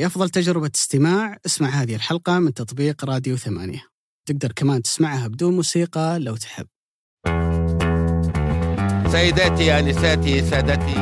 لأفضل تجربة استماع اسمع هذه الحلقة من تطبيق راديو ثمانية تقدر كمان تسمعها بدون موسيقى لو تحب سيداتي انساتي سادتي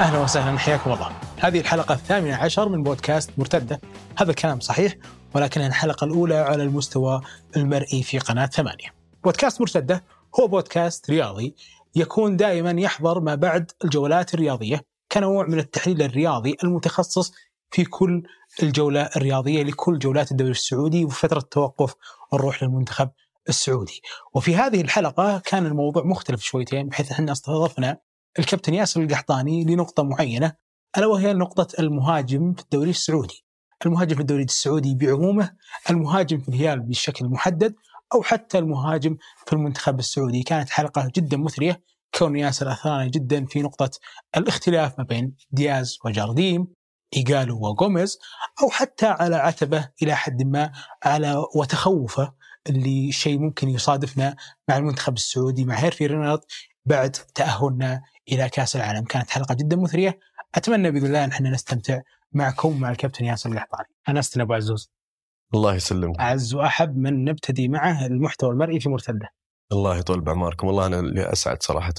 أهلا وسهلا حياكم الله. هذه الحلقة الثامنة عشر من بودكاست مرتدة. هذا الكلام صحيح ولكنها الحلقة الأولى على المستوى المرئي في قناة ثمانية. بودكاست مرتدة هو بودكاست رياضي يكون دائما يحضر ما بعد الجولات الرياضية كنوع من التحليل الرياضي المتخصص في كل الجولة الرياضية لكل جولات الدوري السعودي وفتره توقف نروح للمنتخب السعودي. وفي هذه الحلقة كان الموضوع مختلف شويتين بحيث إحنا استضفنا الكابتن ياسر القحطاني لنقطة معينة ألا وهي نقطة المهاجم في الدوري السعودي. المهاجم في الدوري السعودي بعمومه، المهاجم في الهلال بشكل محدد أو حتى المهاجم في المنتخب السعودي، كانت حلقة جدا مثرية كون ياسر اثرانا جدا في نقطة الاختلاف ما بين دياز وجارديم، إيجالو وغوميز أو حتى على عتبة إلى حد ما على وتخوفه اللي شيء ممكن يصادفنا مع المنتخب السعودي مع هيرفي رينارد بعد تأهلنا إلى كأس العالم، كانت حلقة جدا مثرية، أتمنى بإذن الله أن إحنا نستمتع معكم مع الكابتن ياسر القحطاني. انستنا أبو عزوز. الله يسلمك أعز وأحب من نبتدي معه المحتوى المرئي في مرتدة. الله يطول بعماركم والله أنا اللي أسعد صراحة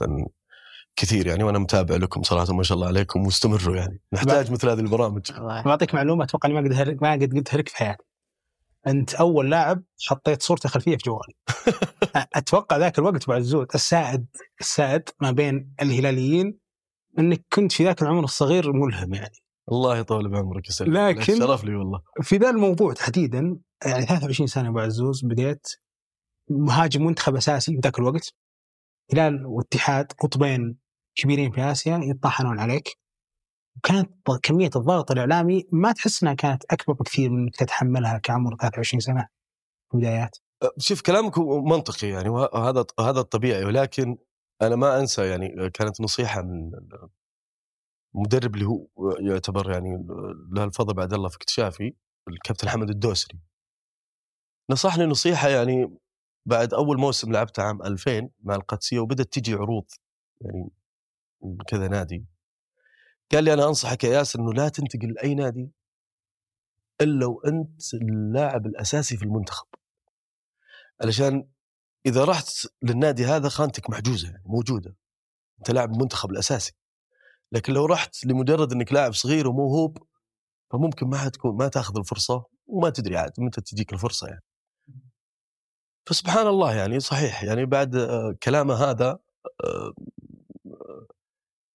كثير يعني وأنا متابع لكم صراحة ما شاء الله عليكم واستمروا يعني نحتاج مثل هذه البرامج بعطيك معلومة أتوقع إني ما قد ما قد قلتها لك في حياتي. أنت أول لاعب حطيت صورته خلفيه في جوالي. أتوقع ذاك الوقت ابو عزوز السائد السائد ما بين الهلاليين إنك كنت في ذاك العمر الصغير ملهم يعني. الله يطول بعمرك يسلمك لكن- شرف لي والله في ذا الموضوع تحديدا يعني 23 سنة ابو عزوز بديت مهاجم منتخب أساسي في ذاك الوقت. هلال واتحاد قطبين كبيرين في آسيا يطاحنون عليك. وكانت كمية الضغط الإعلامي ما تحس إنها كانت أكبر بكثير من انك تتحملها كعمر 23 سنة في البدايات. شوف كلامك منطقي يعني وهذا هذا الطبيعي. ولكن أنا ما أنسى يعني كانت نصيحة من المدرب اللي هو يعتبر يعني له الفضل بعد الله في اكتشافي الكابتن حمد الدوسري. نصحني نصيحة يعني بعد أول موسم لعبته عام 2000 مع القادسية وبدأت تجي عروض يعني كذا نادي. قال لي أنا أنصحك يا ياسر إنه لا تنتقل لأي نادي إلا وأنت اللاعب الأساسي في المنتخب. علشان إذا رحت للنادي هذا خانتك محجوزة يعني موجودة. أنت لاعب المنتخب الأساسي. لكن لو رحت لمجرد إنك لاعب صغير وموهوب فممكن ما حتكون ما تأخذ الفرصة وما تدري عاد متى تجيك الفرصة يعني. فسبحان الله يعني صحيح. يعني بعد آه، كلامه هذا آه،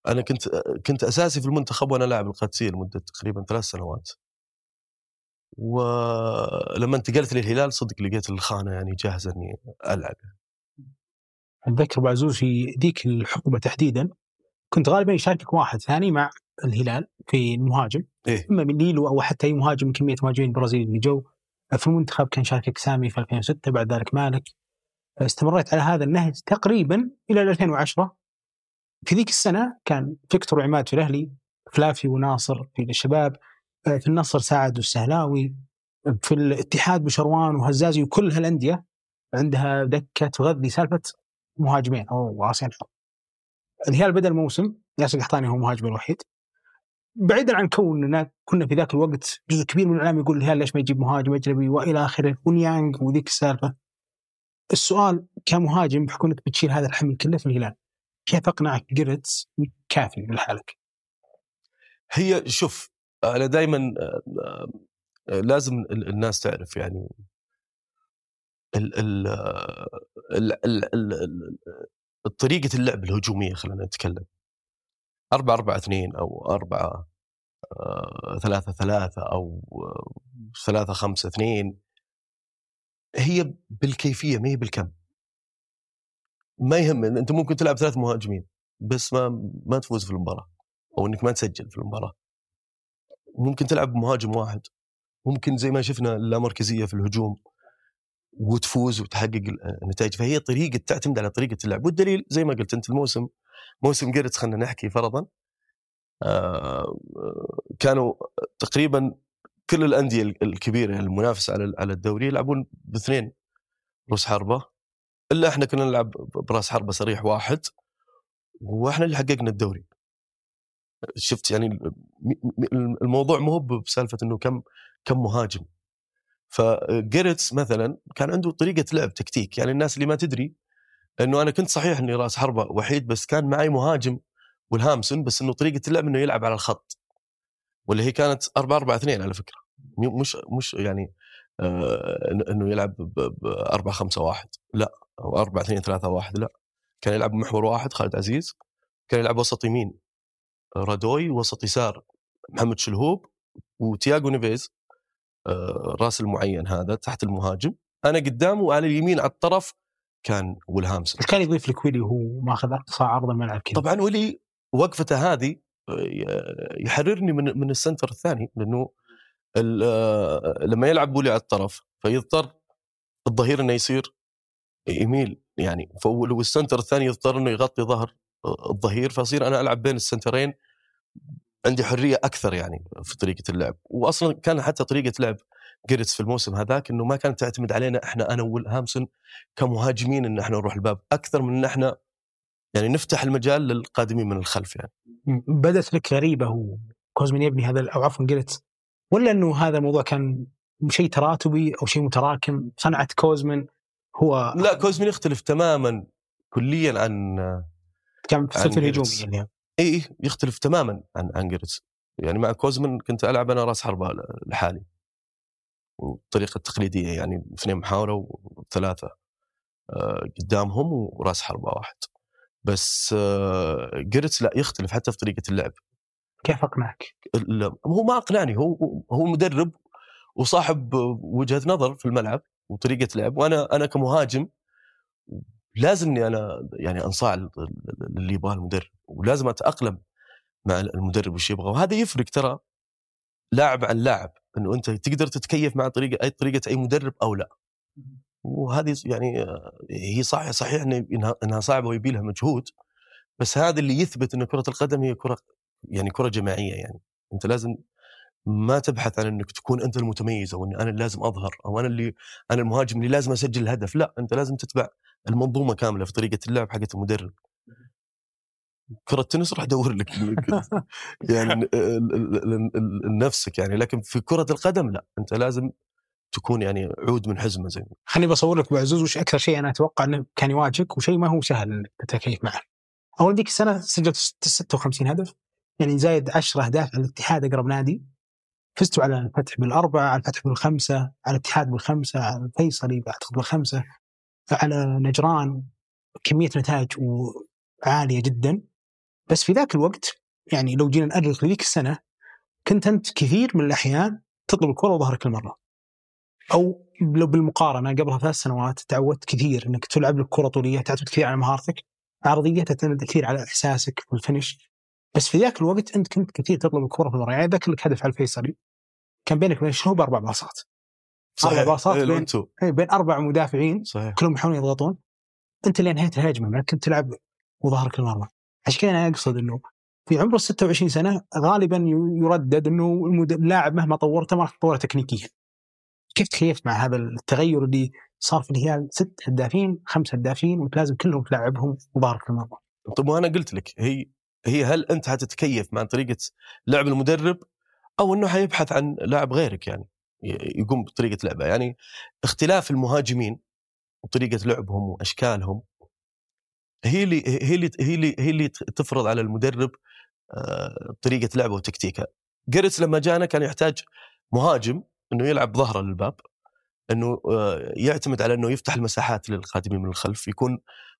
أنا كنت آه، كنت أساسي في المنتخب وأنا لاعب القادسية لمدة تقريبا ثلاث سنوات. ولما انتقلت للهلال صدق لقيت الخانة يعني جاهزة إني ألعب. أتذكر أبو عزوز في ذيك الحقبة تحديدا كنت غالبا يشاركك واحد ثاني مع الهلال في المهاجم. إيه. أما من ليلو أو حتى أي مهاجم من كمية مهاجمين البرازيل اللي جو في المنتخب كان شاركك سامي في 2006 بعد ذلك مالك. استمريت على هذا النهج تقريبا إلى 2010 في ذيك السنة كان فيكتور وعماد في الأهلي فلافي وناصر في الشباب في النصر سعد والسهلاوي في الاتحاد بشروان وهزازي وكل هالأندية عندها دكة تغذي سالفة مهاجمين. أو راسين حرب. الهلال بدأ الموسم ياسر القحطاني هو المهاجم الوحيد. بعيدا عن كوننا كنا في ذاك الوقت جزء كبير من الاعلام يقول الهلال ليش ما يجيب مهاجم أجنبي وإلى آخره ونيانج وذيك السالفة. السؤال كمهاجم بحكم انك بتشيل هذا الحمل كله في الهلال كيف أقنعك جيرتس كافي لحالك؟ هي شوف أنا دائما لازم ال- الناس تعرف يعني ال ال ال ال ال ال طريقة اللعب الهجومية خلينا نتكلم 4 4 2 أو 4 3 3 أو 3 5 2 هي بالكيفية ما هي بالكم. ما يهم أنت ممكن تلعب ثلاث مهاجمين بس ما ما تفوز في المباراة أو أنك ما تسجل في المباراة. ممكن تلعب بمهاجم واحد. ممكن زي ما شفنا اللامركزيه في الهجوم وتفوز وتحقق النتائج. فهي طريقة تعتمد على طريقة اللعب. والدليل زي ما قلت أنت الموسم موسم جيرتس خلينا نحكي فرضا آه، كانوا تقريبا كل الأندية الكبيرة المنافسه على على الدوري يلعبون باثنين رؤوس حربة. إلا إحنا كنا نلعب براس حربة صريح واحد وإحنا اللي حققنا الدوري. شفت يعني الموضوع مو بسالفة إنه كم كم مهاجم. فجيرتس مثلا كان عنده طريقة لعب تكتيك. يعني الناس اللي ما تدري انه أنا كنت صحيح إني رأس حربة وحيد بس كان معي مهاجم والهامسون بس إنه طريقة اللعب إنه يلعب على الخط. واللي هي كانت 4 4 2 على فكرة. مش مش يعني آه إنه يلعب ب 4 5 1 لا أو 4 2 3 1 لا. كان يلعب محور واحد خالد عزيز كان يلعب وسط يمين رادوي وسط يسار محمد شلهوب وتياغو نيفيز آه، راس المعين هذا تحت المهاجم. أنا قدامه وعلى اليمين على الطرف كان ويلهامسون إيش كان يضيف لك ويلي وهو ماخذ اقصى عرض الملعب كذا. طبعا ولي وقفته هذه آه، يحررني من من ال center الثاني لأنه آه، لما يلعب بولي على الطرف فيضطر الظهير إنه يصير يميل يعني فلو ال center الثاني يضطر إنه يغطي ظهر آه، الظهير فأصير أنا ألعب بين السنترين عندي حرية أكثر يعني في طريقة اللعب. واصلا كان حتى طريقة لعب جيرتس في الموسم هذاك إنه ما كانت تعتمد علينا إحنا أنا وويلهامسون كمهاجمين إن إحنا نروح الباب أكثر من إن إحنا يعني نفتح المجال للقادمين من الخلف يعني بدت لك غريبة هو كوزمين يبني هذا أو عفوا قلت ولا إنه هذا الموضوع كان شيء تراتبي أو شيء متراكم صنعة كوزمن هو لا كوزمين يختلف تماما كليا عن كان في جيرتس. الهجومية يعني. اي إيه، يختلف تماما عن عن جيرتس يعني مع كوزمن كنت ألعب أنا راس حربة لحالي والطريقة التقليدية يعني اثنين محاولة وثلاثة آه، قدامهم وراس حربة واحد. بس آه، جيرتس لا يختلف حتى في طريقة اللعب. كيف أقنعك؟ هو ما أقنعني هو هو مدرب وصاحب وجهة نظر في الملعب وطريقة لعب وأنا أنا كمهاجم لازم إني أنا يعني أنصاع ال- ال- اللي يبغاه المدرب ولازم أتأقلم مع المدرب وش يبغى وهذا يفرق ترى. لاعب عن لاعب. إنه أنت تقدر تتكيف مع طريقة أي طريقة أي مدرب أو لا. وهذه يعني هي صح صحيح إن- إنها إنها صعبة ويبي لها مجهود بس هذا اللي يثبت ان كرة القدم هي كرة يعني كرة جماعية يعني. أنت لازم ما تبحث عن إنك تكون أنت المتميز أو إني أنا اللي لازم أظهر أو أنا اللي أنا المهاجم اللي لازم أسجل الهدف لا أنت لازم تتبع المنظومة كاملة في طريقة اللعب حقت المدرب. كرة تنس راح أدور لك يعني ال- ال- ال- ال- نفسك يعني لكن في كرة القدم لا أنت لازم تكون يعني عود من حزمة زي خليني بصور لك ابو عزوز وش أكثر شيء أنا أتوقع إنه كان يواجهك وشيء ما هو سهل إنك تتكيف معه. أول ذيك السنة سجلت 56 هدف يعني زايد 10 أهداف على الاتحاد أقرب نادي. فزتوا على الفتح بالأربعة على الفتح بالخمسة على الاتحاد بالخمسة على الفيصلي اعتقد بالخمسة على نجران كمية نتائج عالية جدا. بس في ذاك الوقت يعني لو جينا نأرخ لذيك السنة كنت أنت كثير من الأحيان تطلب الكره وظهرك المرة. أو لو بالمقارنة قبلها ثلاث سنوات تعودت كثير إنك تلعب لك كره طولية تعتمد كثير على مهارتك عرضية تعتمد كثير على إحساسك في الفينش بس في ذاك الوقت أنت كنت كثير تطلب الكره في الظهر يعني أذكر لك هدف على الفيصلي. كان بينك وبين الشنوب أربع باصات. أربع باصات إيه، بين- إيه، بين أربع مدافعين صحيح. كلهم يحاولون يضغطون. أنت اللي انهيت الهجمه ما كنت تلعب وظهرك المرمى عشان كذا أنا أقصد إنه في عمر ال 26 سنة غالبا يردد إنه اللاعب مهما طورته ما راح تطوره تكنيكيا. كيف تكيفت مع هذا التغير اللي صار في الهلال ست هدافين خمس هدافين وأنت لازم كلهم تلعبهم وظهرك المرمى. طب وأنا قلت لك هي هي هل أنت حتتكيف مع طريقة لعب المدرب أو إنه حيبحث عن لاعب غيرك يعني يقوم بطريقة لعبه يعني اختلاف المهاجمين وطريقة لعبهم وأشكالهم هي اللي هي اللي هي اللي هي اللي تفرض على المدرب آه، طريقة لعبه وتكتيكه جيرتس لما جانا كان يحتاج مهاجم إنه يلعب ظهره للباب إنه آه، يعتمد على إنه يفتح المساحات للقادمين من الخلف يكون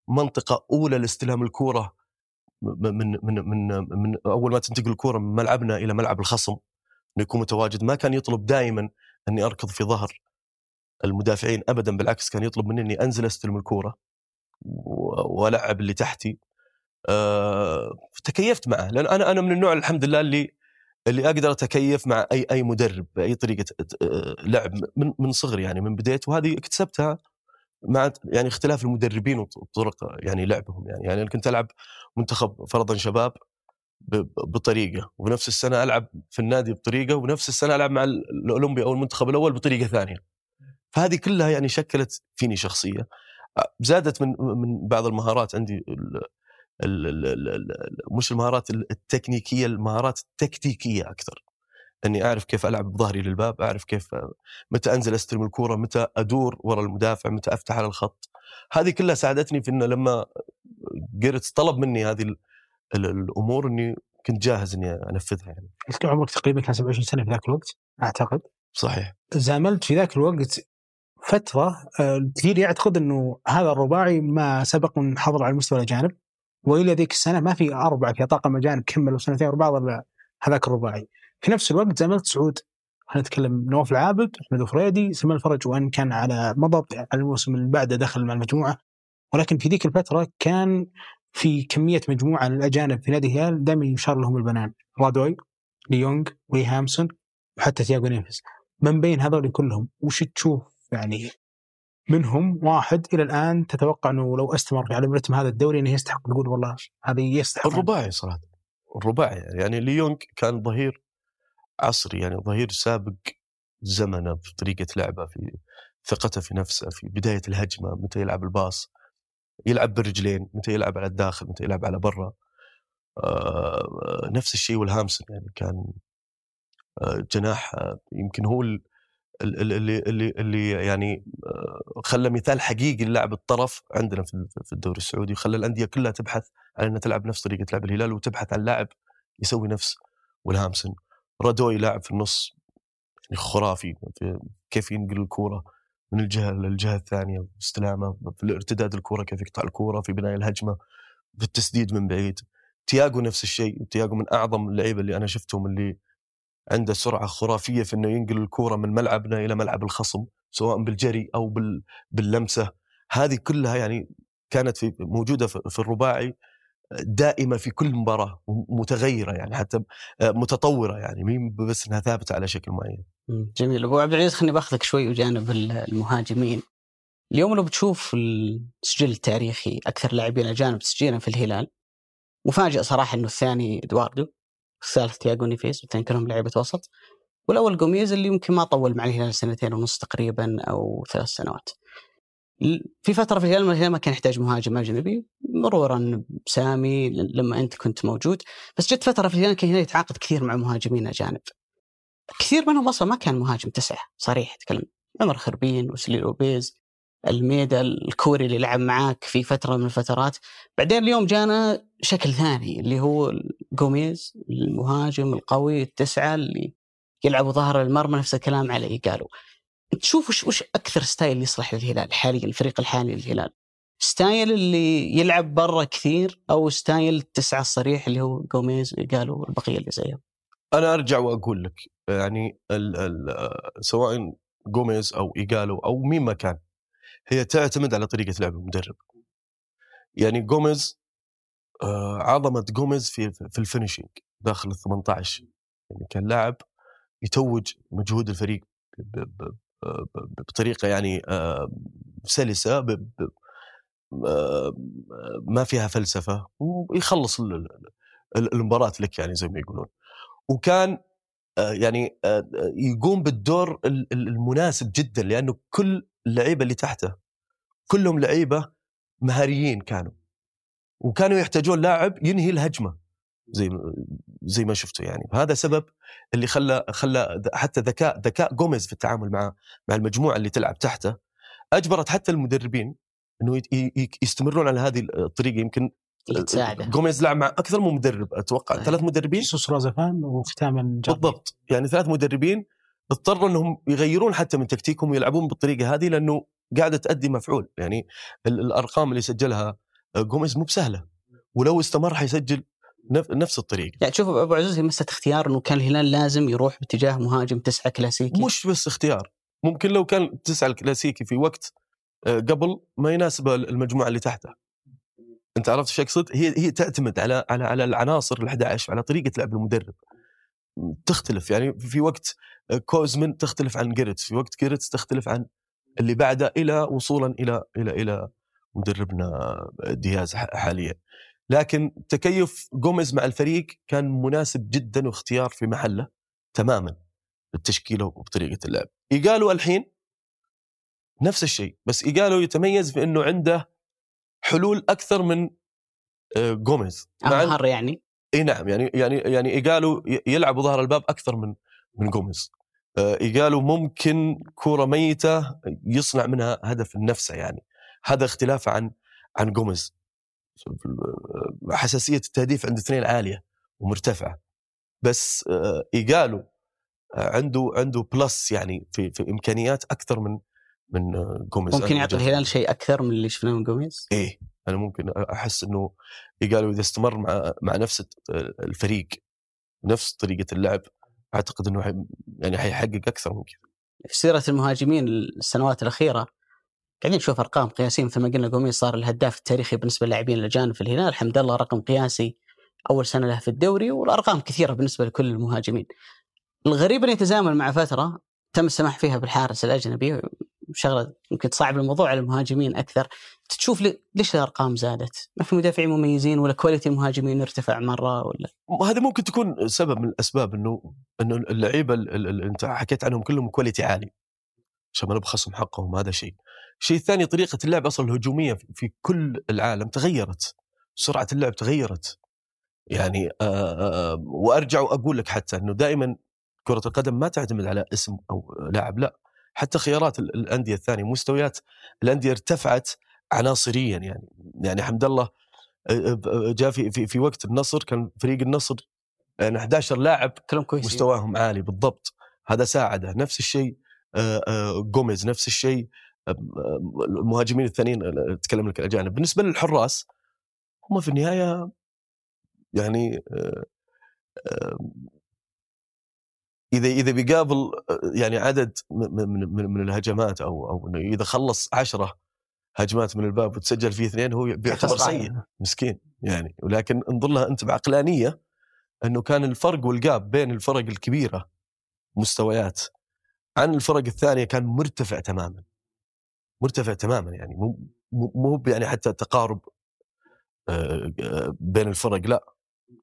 منطقة أولى لاستلام الكورة من من من من, أول ما تنتقل الكورة من ملعبنا إلى ملعب الخصم إنه يكون متواجد. ما كان يطلب دائما إني أركض في ظهر المدافعين ابدا بالعكس كان يطلب مني إني أنزل أستلم الكورة. والعب اللي تحتي. أه تكيفت معه لأن أنا أنا من النوع الحمد لله اللي اللي أقدر أتكيف مع أي أي مدرب باي طريقة آه، لعب من من صغري يعني من بديت وهذه اكتسبتها مع يعني اختلاف المدربين وطرق يعني لعبهم يعني. يعني أنا كنت ألعب منتخب فرضا شباب بطريقة ونفس السنة ألعب في النادي بطريقة ونفس السنة ألعب مع الأولمبي أو المنتخب الأول بطريقة ثانية. فهذه كلها يعني شكلت فيني شخصية. زادت من من بعض المهارات عندي ال- ال ال مش المهارات التكنيكية المهارات التكتيكية أكثر. إني أعرف كيف ألعب بظهري للباب أعرف كيف متى أنزل أستلم الكورة متى أدور ورا المدافع متى أفتح على الخط. هذه كلها ساعدتني في إنه لما جيرتس طلب مني هذه ال- ال- الأمور إني كنت جاهز إني أنفذها يعني. قلت عمرك تقريبا؟ كان 27 سنة في ذاك الوقت أعتقد. صحيح. زاملت في ذاك الوقت فترة آه، كثير يعتقد إنه هذا الرباعي ما سبق من حضر على مستوى الأجانب وإلى ذيك السنة ما في أربعة في طاقم أجانب كملوا سنتين ورا بعض هذاك الرباعي. في نفس الوقت زاملت سعود خلينا نتكلم نواف العابد أحمد فريدي سلمان الفرج وإن كان على مضض على الموسم اللي بعده دخل مع المجموعة. ولكن في ذيك الفترة كان في كمية مجموعة للاجانب في نادي الهلال دائما يشار لهم بالبنان. رادوي لي يونغ ويلهامسون وحتى تياغو نيفز من بين هذول كلهم وش تشوف يعني منهم واحد إلى الآن تتوقع إنه لو استمر على رتم هذا الدوري إنه يستحق. تقول والله هذا يستحق. الرباعي صراحة الرباعي يعني لي يونغ كان ظهير عصري يعني ظهير سابق زمنه في طريقة لعبه في ثقته في نفسه في بداية الهجمة متى يلعب الباص يلعب بالرجلين متى يلعب على الداخل متى يلعب على برا. آه نفس الشيء والهامسون يعني كان آه جناح آه يمكن هو اللي اللي اللي يعني آه، خلى مثال حقيقي للاعب الطرف عندنا في الدوري السعودي وخلى الأندية كلها تبحث عن إنها تلعب نفس طريقة لعب الهلال وتبحث عن لاعب يسوي نفس والهامسون رادوي لاعب في النص يعني خرافي في كيف ينقل الكورة من الجهة للجهة الثانية استلامه في الارتداد الكورة كيف يقطع الكورة في بناء الهجمة في التسديد من بعيد. تياجو نفس الشيء تياجو من أعظم اللعيبة اللي أنا شفتهم اللي عنده سرعة خرافية في إنه ينقل الكورة من ملعبنا إلى ملعب الخصم سواء بالجري أو بال باللمسة. هذه كلها يعني كانت في موجودة في الرباعي دائما في كل مباراة متغيرة يعني حتى متطورة يعني مو بس إنها ثابتة على شكل معين. جميل. أبو عبد العزيز خليني باخذك شوي في جانب المهاجمين. اليوم لو بتشوف السجل التاريخي أكثر لاعبين أجانب تسجيلا في الهلال مفاجئ صراحة إنه الثاني إدواردو. الثالث تياجو نيفيز الاثنين كلهم لعيبه وسط. والأول جوميز اللي يمكن ما طول مع الهلال سنتين ونص تقريبا أو ثلاث سنوات. في فترة في الهلال الهلال ما كان يحتاج مهاجم أجنبي مرورا بسامي لما أنت كنت موجود. بس جت فترة في الهلال كان الهلال يتعاقد كثير مع مهاجمين أجانب. كثير منهم أصلا ما كان مهاجم تسعة صريح أتكلم. عمر خربين وسليل أوبيز. الميدا الكوري اللي لعب معاك في فترة من الفترات. بعدين اليوم جانا شكل ثاني اللي هو جوميز المهاجم القوي التسعة اللي يلعب ظهر المرمى نفس الكلام عليه قالوا تشوف وش, وش أكثر style يصلح للهلال؟ حاليا الفريق الحالي للهلال. style اللي يلعب برا كثير أو style التسعة الصريح اللي هو جوميز إيجالو البقية اللي زيه أنا أرجع وأقول لك يعني ال ال سواء جوميز أو إيجالو أو مين ما كان هي تعتمد على طريقة لعب المدرب. يعني جوميز آه، عظمة جوميز في في ال finishing داخل ال 18 يعني كان لاعب يتوج مجهود الفريق بطريقة يعني آه، سلسة آه، ما فيها فلسفة ويخلص ال- ال- المباراة لك يعني زي ما يقولون. وكان يعني آه، يقوم بالدور ال- ال- المناسب جدا لأنه كل اللعيبه اللي تحته كلهم لعيبة مهاريين كانوا. وكانوا يحتاجون لاعب ينهي الهجمة زي زي ما شفتوا يعني. هذا سبب اللي خلى خلى حتى ذكاء ذكاء جوميز في التعامل مع مع المجموعة اللي تلعب تحته أجبرت حتى المدربين إنه يستمرون على هذه الطريقة. يمكن اللي تساعده جوميز لعب مع أكثر من مدرب أتوقع صحيح. ثلاث مدربين. جيسوس رازفان وختاما. بالضبط. يعني ثلاث مدربين اضطروا إنهم يغيرون حتى من تكتيكهم ويلعبون بالطريقة هذه لأنه قاعدة تؤدي مفعول. يعني ال- الأرقام اللي سجلها جوميز مو بسهلة. ولو استمر حيسجل نف- نفس الطريقة. يعني تشوف أبو عزوز هي مسألة اختيار. إنه كان الهلال لازم يروح باتجاه مهاجم تسعة كلاسيكي. مش بس اختيار. ممكن لو كان تسعى الكلاسيكي في وقت آه، قبل ما يناسب المجموعة اللي تحته. أنت عرفت إيش أقصد؟ هي هي تعتمد على على على العناصر ال 11 على طريقة لعب المدرب. تختلف يعني في وقت كوزمين تختلف عن جيرتس في وقت جيرتس تختلف عن اللي بعده إلى وصولا إلى إلى إلى مدربنا دياز ح- حاليا. لكن تكيف جوميز مع الفريق كان مناسب جدا واختيار في محله تماما بالتشكيله وبطريقة اللعب. إيجالو الحين نفس الشيء بس إيجالو يتميز في إنه عنده حلول أكثر من آه، جوميز. امهر يعني؟ إي نعم يعني يعني يعني إيجالو ي- يلعب ظهره للباب أكثر من من جوميز. آه، إيجالو ممكن كورة ميتة يصنع منها هدف لنفسه يعني. هذا اختلافه عن عن جوميز. آه، حساسية التهديف عند الاثنين عالية ومرتفعة. بس إيجالو عنده عنده plus يعني في في إمكانيات أكثر من من جوميز. ممكن يعطي الهلال شيء أكثر من اللي شفناه من جوميز؟ إيه. أنا ممكن أحس إنه قالوا إذا استمر مع مع نفس الفريق نفس طريقة اللعب أعتقد إنه حي يعني حيحقق أكثر من كذا. في سيرة المهاجمين السنوات الأخيرة قاعدين نشوف أرقام قياسية مثل ما قلنا جوميز صار الهداف التاريخي بالنسبة للاعبين الأجانب في الهلال حمد الله رقم قياسي أول سنة له في الدوري والأرقام كثيرة بالنسبة لكل المهاجمين. الغريب إنه يتزامن مع فترة تم السماح فيها بالحارس الأجنبي شغلة يمكن تصعب الموضوع على المهاجمين أكثر تشوف لي- ليش الأرقام زادت؟ ما في مدافعين مميزين ولا quality المهاجمين ارتفع مرة ولا وهذا ممكن تكون سبب من الأسباب إنه إنه اللعيبة اللي أنت حكيت عنهم كلهم quality عالي عشان ما نبخسهم حقهم هذا شيء. الشيء الثاني طريقة اللعب أصلا الهجومية في- كل العالم تغيرت. سرعة اللعب تغيرت. يعني آه، آه، وأرجع وأقول لك حتى إنه دائما كرة القدم ما تعتمد على اسم أو لاعب لا حتى خيارات ال- الأندية الثانية مستويات الأندية ارتفعت عناصريا يعني. يعني حمد الله جاء في في في وقت النصر كان فريق النصر يعني 11 لاعب كلهم كويسين مستواهم عالي بالضبط. هذا ساعده. نفس الشيء جوميز نفس الشيء المهاجمين الثانيين أتكلم لك الأجانب. بالنسبة للحراس هم في النهاية يعني إذا إذا بيقابل يعني عدد من من, من, الهجمات أو أو إذا خلص عشرة هجمات من الباب وتسجل فيه اثنين هو بيعتبر. سيء مسكين يعني. ولكن انظر لها أنت بعقلانية إنه كان الفرق والجاب بين الفرق الكبيرة مستويات عن الفرق الثانية كان مرتفع تماما. مرتفع تماما يعني. مو مو مو يعني حتى تقارب آه، آه، بين الفرق لا.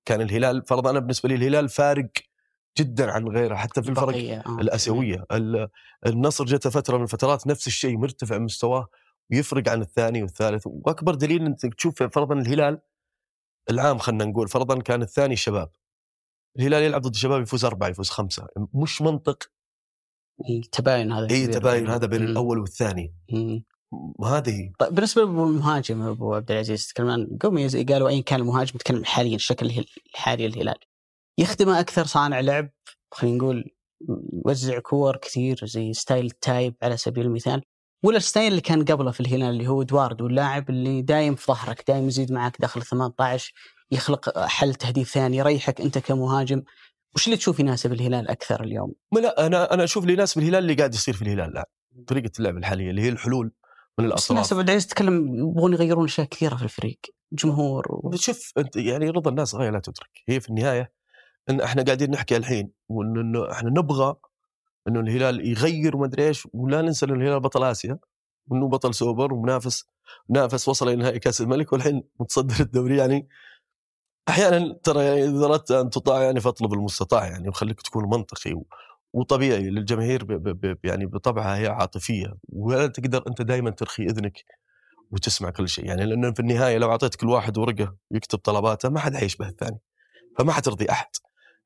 كان الهلال فرضا أنا بالنسبة لي الهلال فارق جدا عن غيره حتى في الفرق آه. الآسيوية ال- النصر جت فترة من الفترات نفس الشيء مرتفع مستواه ويفرق عن الثاني والثالث وأكبر دليل أنت تشوف فرضا الهلال العام خلينا نقول فرضا كان الثاني الشباب الهلال يلعب ضد الشباب يفوز أربعة يفوز خمسة مش منطق التباين هذا إي. تباين هذا بين مم. الأول والثاني. هذه طيب بالنسبة للمهاجم أبو عبد العزيز تكلم عن جوميز إيجالو أيا كان المهاجم تكلم حاليا الشكل الحالي للهلال يخدمه أكثر صانع لعب. خلينا نقول يوزع كور كثير زي style تايب على سبيل المثال ولا ال style اللي كان قبله في الهلال اللي هو إدواردو اللاعب اللي دايم في ظهرك دايم يزيد معك داخل 18 يخلق حل تهديف ثاني يريحك أنت كمهاجم. وش اللي تشوف يناسب الهلال أكثر اليوم؟ لا أنا أنا أشوف اللي يناسب الهلال اللي قاعد يصير في الهلال لا طريقة اللعب الحالية اللي هي الحلول من الناس الأطراف. ابو عبد العزيز تكلم يبغون يغيرون أشياء كثيرة في الفريق جمهور و... شوف أنت يعني رضا الناس غاية لا تدرك هي في النهاية إن إحنا قاعدين نحكي الحين وانه إحنا نبغى إنه الهلال يغير وما أدري إيش ولا ننسى انه الهلال بطل آسيا وإنه بطل سوبر ومنافس نافس وصل إلى نهائي كأس الملك والحين متصدر الدوري. يعني أحيانا ترى يعني إذا أردت أن تطاع يعني فاطلب المستطاع يعني وخليك تكون منطقي. وطبيعي للجماهير ب... ب... ب... يعني بطبعها هي عاطفية. ولا تقدر أنت دائما ترخي إذنك وتسمع كل شيء؟ يعني لأنه في النهاية لو أعطيت كل واحد ورقة يكتب طلباته ما حد حيشبه الثاني فما حترضي أحد.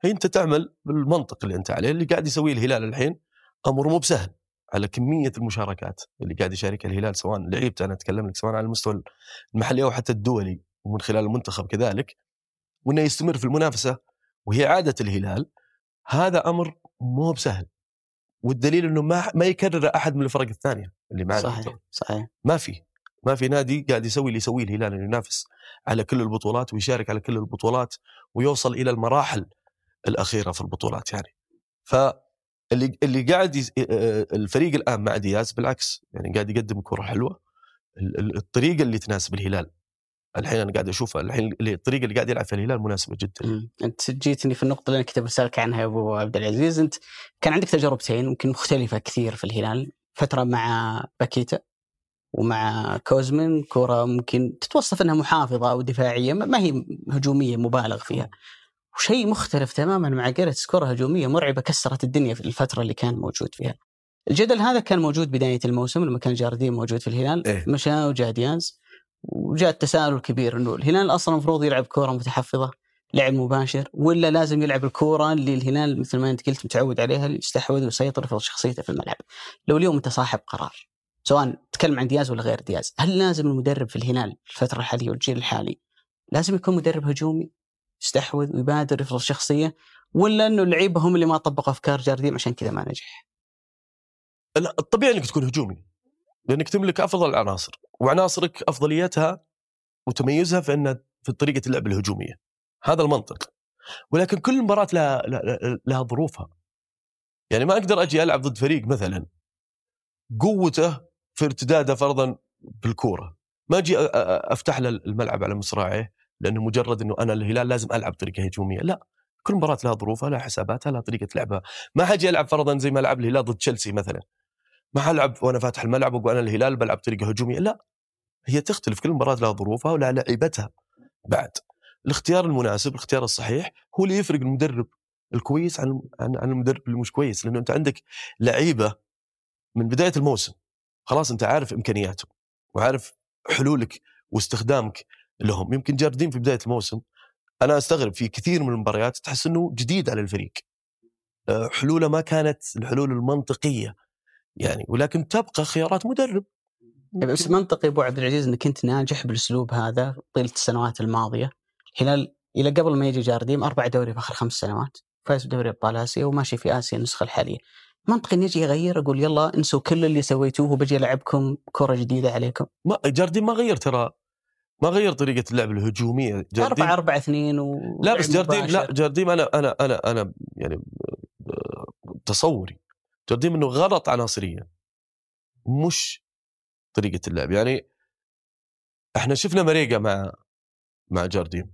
هي أنت تعمل بالمنطق اللي أنت عليه اللي قاعد يسويه الهلال الحين أمر مو بسهل على كمية المشاركات اللي قاعد يشاركها الهلال سواء لعيبته أنا أتكلم لك سواء على المستوى المحلي أو حتى الدولي ومن خلال المنتخب كذلك وإنه يستمر في المنافسة وهي عادة الهلال هذا أمر مو بسهل. والدليل إنه ما ما يكرر أحد من الفرق الثانية اللي معنا صحيح صحيح. ما في ما في نادي قاعد يسوي اللي يسويه الهلال إنه ينافس على كل البطولات ويشارك على كل البطولات ويوصل إلى المراحل الأخيرة في البطولات يعني. فاللي اللي قاعد يز... الفريق الآن مع دياز بالعكس يعني قاعد يقدم كرة حلوة. ال- ال- الطريقة اللي تناسب الهلال. الحين أنا قاعد أشوفها الحين اللي- الطريقة اللي قاعد يلعب فيها الهلال مناسبة جدا. مم. أنت جيتني في النقطة اللي أنا كنت بسالك عنها يا أبو عبد العزيز. أنت كان عندك تجربتين ممكن مختلفة كثير في الهلال فترة مع باكيتا ومع كوزمين كرة ممكن تتوصف أنها محافظة أو دفاعية ما هي هجومية مبالغ فيها. وشيء مختلف تماما مع جيرتس كره هجومية مرعبة كسرت الدنيا في الفترة اللي كان موجود فيها الجدل هذا كان موجود بداية الموسم لما كان جاردين موجود في الهلال إيه. مشى وجاء دياز وجاء التساؤل الكبير إنه الهلال أصلا المفروض يلعب كورة متحفظة لعب مباشر ولا لازم يلعب الكورة اللي الهلال مثل ما أنت قلت متعود عليها اللي يستحوذ ويسيطر ويفرض شخصيته في الملعب. لو اليوم أنت صاحب قرار سواء تتكلم عن دياز ولا غير دياز، هل لازم المدرب في الهلال الفترة الحالية والجيل الحالي لازم يكون مدرب هجومي يستحوذ ويبادر يفرض شخصية ولا إنه اللعيبة هم اللي ما طبقوا أفكار جارديم عشان كذا ما نجح؟ لا الطبيعي إنك تكون هجومي لأنك تملك أفضل العناصر وعناصرك أفضليتها وتميزها في ان في طريقة اللعب الهجومية. هذا المنطق. ولكن كل مباراة لها لها, ظروفها. يعني ما أقدر أجي ألعب ضد فريق مثلا قوته في ارتداده فرضا بالكورة. ما أجي أفتح له الملعب على مصراعيه. لأنه مجرد إنه أنا الهلال لازم ألعب طريقة هجومية. لا كل مباراة لها ظروفها لها حساباتها لها طريقة لعبها. ما حاجي العب فرضا زي ما لعب الهلال ضد تشيلسي مثلا. ما حلعب وأنا فاتح الملعب واقول أنا الهلال بلعب طريقة هجومية. لا هي تختلف. كل مباراة لها ظروفها ولها لعيبتها بعد الاختيار المناسب الاختيار الصحيح هو اللي يفرق المدرب الكويس عن عن, عن المدرب اللي مش كويس. لأنه أنت عندك لعيبة من بداية الموسم خلاص أنت عارف إمكانياتهم وعارف حلولك واستخدامك لهم. يمكن جاردين في بداية الموسم أنا أستغرب في كثير من المباريات تحس إنه جديد على الفريق. أه، حلوله ما كانت الحلول المنطقية يعني ولكن تبقى خيارات مدرب. بس منطقي أبو عبد العزيز إنك كنت ناجح بالأسلوب هذا طيلة السنوات الماضية الهلال إلى قبل ما يجي جارديم أربع دوري في آخر خمس سنوات فاز بدوري أبطال آسيا وماشي في آسيا النسخة الحالية. منطقي اني أجي اغير أقول يلا انسوا كل اللي سويتوه وبجي ألعبكم كرة جديدة عليكم. ما جاردين ما غير ترى ما غير طريقة اللعب الهجومية. جاردين 4 4 2 و لا بس لعب جارديم لا. جارديم أنا أنا أنا أنا يعني تصوري. جارديم إنه غلط عناصريا. مش طريقة اللعب. يعني إحنا شفنا مريقه مع مع جارديم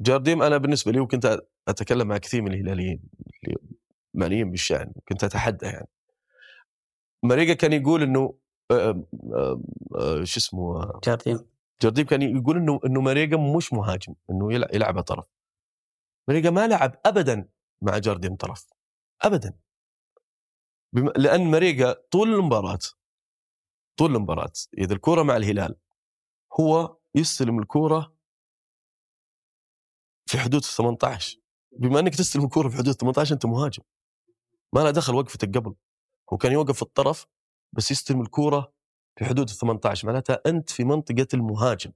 جارديم أنا بالنسبة لي وكنت أتكلم مع كثير من الهلاليين اللي معنيين بالشأن كنت أتحدى يعني. ماريجا كان يقول إنه آه، آه، آه، شو اسمه؟ جارديم جارديم كان يقول إنه إنه ماريجا مش مهاجم إنه يلعب طرف. ماريجا ما لعب ابدا مع جارديم طرف ابدا. بم... لأن ماريجا طول المباراة طول المباراة إذا الكورة مع الهلال هو يستلم الكورة في حدود 18 بما إنك تستلم الكورة في حدود 18 أنت مهاجم. ما له دخل وقفتك قبل. هو كان يوقف في الطرف بس يستلم الكورة في حدود ال 18 معناتها أنت في منطقة المهاجم.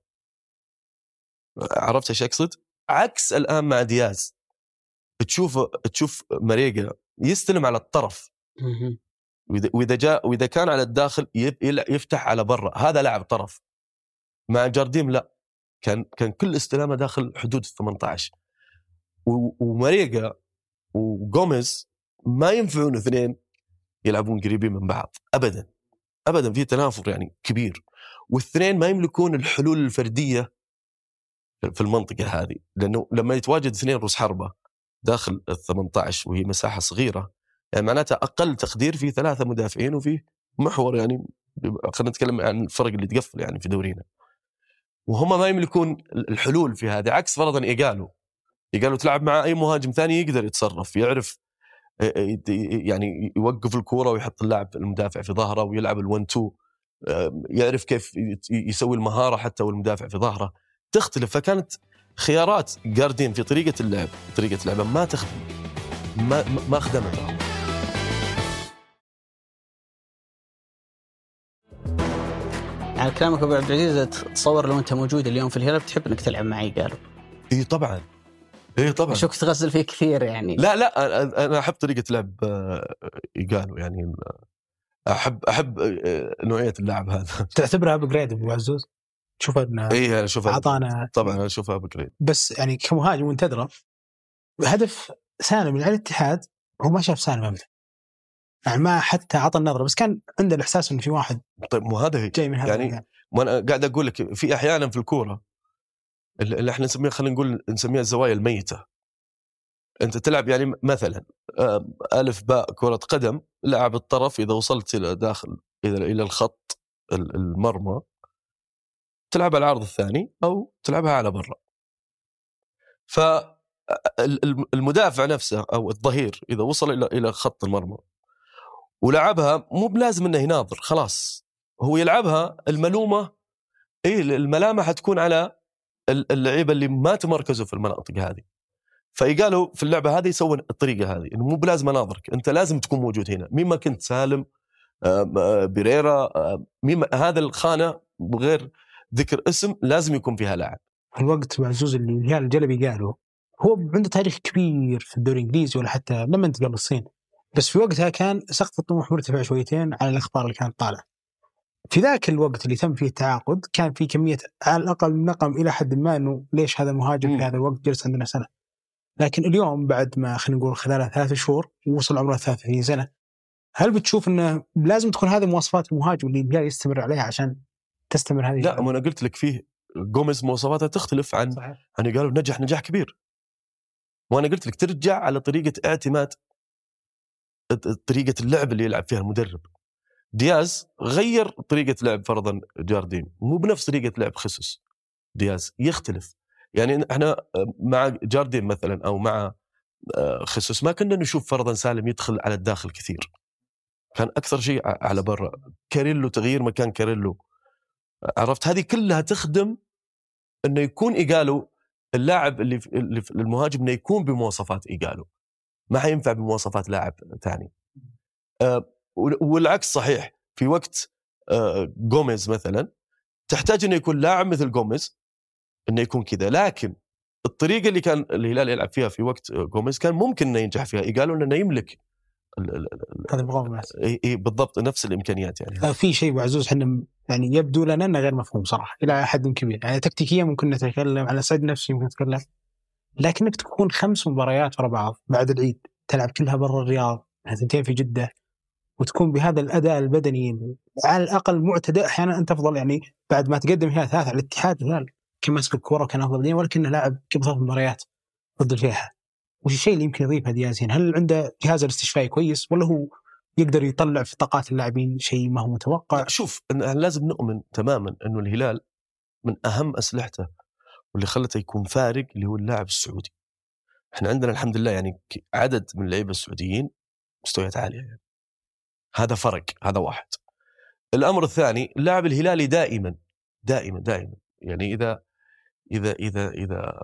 عرفت إيش أقصد؟ عكس الآن مع دياز. تشوف تشوف ماريجا يستلم على الطرف. وإذا جاء وإذا كان على الداخل يفتح على برا. هذا لاعب طرف. مع جارديم لا. كان كان كل استلامه داخل حدود ال 18 و- وماريجا وجوميز ما ينفعون اثنين يلعبون قريبين من بعض. ابدا. ابدا في تنافر يعني كبير. والاثنين ما يملكون الحلول الفردية في المنطقة هذه لأنه لما يتواجد اثنين رؤوس حربة داخل ال 18 وهي مساحة صغيرة يعني معناتها أقل تقدير في ثلاثة مدافعين وفي محور يعني خلينا نتكلم عن الفرق اللي تقفل يعني في دورينا. وهم ما يملكون الحلول في هذه عكس فرضا ايجالو ايجالو تلعب مع أي مهاجم ثاني يقدر يتصرف يعرف يعني يوقف الكورة ويحط اللاعب المدافع في ظهره ويلعب ال1 2 يعرف كيف يسوي المهارة حتى والمدافع في ظهره. تختلف فكانت خيارات جاردين في طريقة اللعب طريقة لعبه ما تخدم ما ما خدمته على كلامك أبو عبد العزيز تصور لو أنت موجود اليوم في الهلال بتحب إنك تلعب مع إيجالو. إي طبعا. اي طبعا. اشوفك تغزل فيه كثير يعني. لا لا أنا- أنا أحب طريقة لعب آه، ايجالو يعني أحب أحب آه، نوعية اللاعب هذا. تعتبرها upgrade أبو عزوز؟ تشوف انه اي أنا أشوفها أعطانا طبعا أنا أشوفها بكريت بس يعني كمهاجم وانت تدرى هدف سالم على الاتحاد هو ما شاف سالم ابدا. يعني ما حتى اعطى النظرة بس كان عنده الإحساس إنه في واحد طيب مو هذا هي جاي من هذا يعني المكان. ما أنا قاعد أقول لك في أحيانا في الكورة اللي إحنا نسميها خلينا نقول نسميها الزوايا الميتة. أنت تلعب يعني مثلا آه، ألف باء كرة قدم لاعب الطرف إذا وصلت إلى داخل إلى إلى الخط ال- المرمى. تلعب على العرض الثاني أو تلعبها على برا. ف ال- الم- المدافع نفسه أو الظهير إذا وصل إلى إلى خط المرمى. ولعبها مو بلازم إنه يناظر خلاص. هو يلعبها الملومة اي الملامة حتكون على اللعيبة اللي ما تمركزوا في المناطق هذه. فقالوا في اللعبة هذه سووا الطريقة هذه إنه مو بلازم اناظرك أنت لازم تكون موجود هنا. مين ما كنت سالم آم، آه، بيريرا آم، مين هذا الخانة بغير ذكر اسم لازم يكون فيها لاعب. الوقت معزوز اللي الهلال الجلبي قالوا هو عنده تاريخ كبير في الدوري الإنجليزي ولا حتى لما انتقل للصين. بس في وقتها كان سقف الطموح مرتفع شويتين على الأخبار اللي كانت طالعة. في ذاك الوقت اللي تم فيه التعاقد كان في كمية على الأقل نقم إلى حد ما إنه ليش هذا المهاجم مم. في هذا الوقت جلس عندنا سنة. لكن اليوم بعد ما خلينا نقول خلال ثلاث شهور ووصل عمره 33 سنة هل بتشوف إنه لازم تكون هذه مواصفات المهاجم اللي الهلال يستمر عليها عشان تستمر هذه لا ما أنا قلت لك فيه جوميز مواصفاته تختلف عن صحيح يعني قالوا نجح نجاح كبير وأنا قلت لك ترجع على طريقة اعتماد طريقة اللعب اللي يلعب فيها المدرب دياز غير طريقة لعب فرضا جاردين مو بنفس طريقة لعب خسوس دياز يختلف. يعني إحنا مع جاردين مثلا أو مع آه، خسوس ما كنا نشوف فرضا سالم يدخل على الداخل كثير. كان أكثر شيء على برا. كاريلو تغيير مكان كاريلو. عرفت؟ هذه كلها تخدم إنه يكون إيجالو اللاعب اللي المهاجم إنه يكون بمواصفات إيجالو. ما حينفع بمواصفات لاعب ثاني آه، والعكس صحيح. في وقت آه، جوميز مثلا تحتاج إنه يكون لاعب مثل جوميز إنه يكون كذا. لكن الطريقة اللي كان الهلال يلعب فيها في وقت آه، جوميز كان ممكن إنه ينجح فيها. ايجالو لأنه يملك هذا إي- إي بالضبط نفس الإمكانيات يعني. آه، في شيء معزوز إحنا يعني يبدو لنا إنه غير مفهوم صراحة إلى حد كبير. يعني تكتيكيا ممكن نتكلم على صعيد نفسي ممكن نتكلم. لكنك تكون خمس مباريات ورا بعض بعد العيد تلعب كلها برا الرياض ثنتين في جدة. وتكون بهذا الأداء البدني على الأقل معتدل أحيانا أنت أفضل يعني بعد ما تقدم فيها ثلاثة على الاتحاد الهلال كان ماسك الكورة وكان أفضل بدنيا ولكنه لاعب قبل ثلاث مباريات ضد الفيحة وش الشيء اللي يمكن يضيفه دياز هنا؟ هل عنده جهاز الاستشفائي كويس ولا هو يقدر يطلع في طاقات اللاعبين شيء ما هو متوقع؟ شوف لازم نؤمن تماما إنه الهلال من أهم أسلحته واللي خلته يكون فارق اللي هو اللاعب السعودي. إحنا عندنا الحمد لله يعني عدد من اللعيبة السعوديين مستويات عالية يعني. هذا فرق هذا واحد. الأمر الثاني اللاعب الهلالي دائما دائما دائما. يعني إذا إذا إذا إذا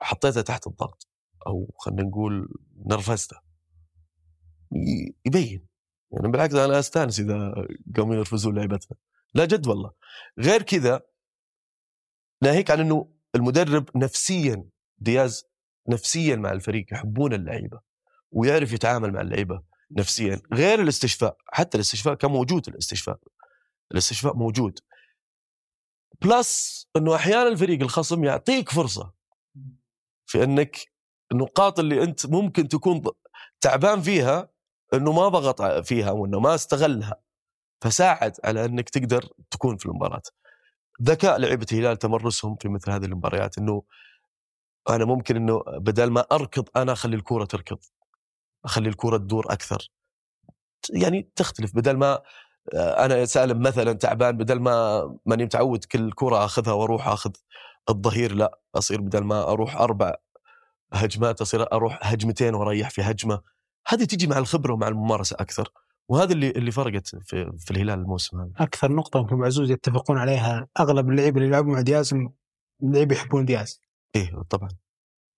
حطيته تحت الضغط أو خلينا نقول نرفزته يبين. يعني بالعكس أنا أستانس إذا قاموا ينرفزون لعيبتنا لا جد والله. غير كذا ناهيك عن إنه المدرب نفسيا دياز نفسيا مع الفريق يحبون اللعيبة ويعرف يتعامل مع اللعيبة. نفسيا غير الاستشفاء حتى الاستشفاء كان موجود الاستشفاء الاستشفاء موجود بلس إنه أحيانا الفريق الخصم يعطيك فرصة في إنك النقاط اللي أنت ممكن تكون تعبان فيها إنه ما ضغط فيها وانه ما استغلها فساعد على إنك تقدر تكون في المباراة. ذكاء لعيبة الهلال تمرسهم في مثل هذه المباريات إنه أنا ممكن إنه بدل ما أركض أنا أخلي الكورة تركض. أخلي الكورة تدور أكثر. يعني تختلف بدل ما آه، أنا سالم مثلا تعبان بدل ما ماني متعود كل كره أخذها وأروح أخذ الظهير لا أصير بدل ما أروح أربع هجمات أصير أروح هجمتين وأريح في هجمة. هذه تجي مع الخبرة ومع الممارسة أكثر. وهذا اللي اللي فرقت في, في الهلال الموسم هذا. أكثر نقطة يمكن أبو عزوز يتفقون عليها أغلب اللعيبه اللي يلعبون مع دياز اللعيبه يحبون دياز. إيه طبعا.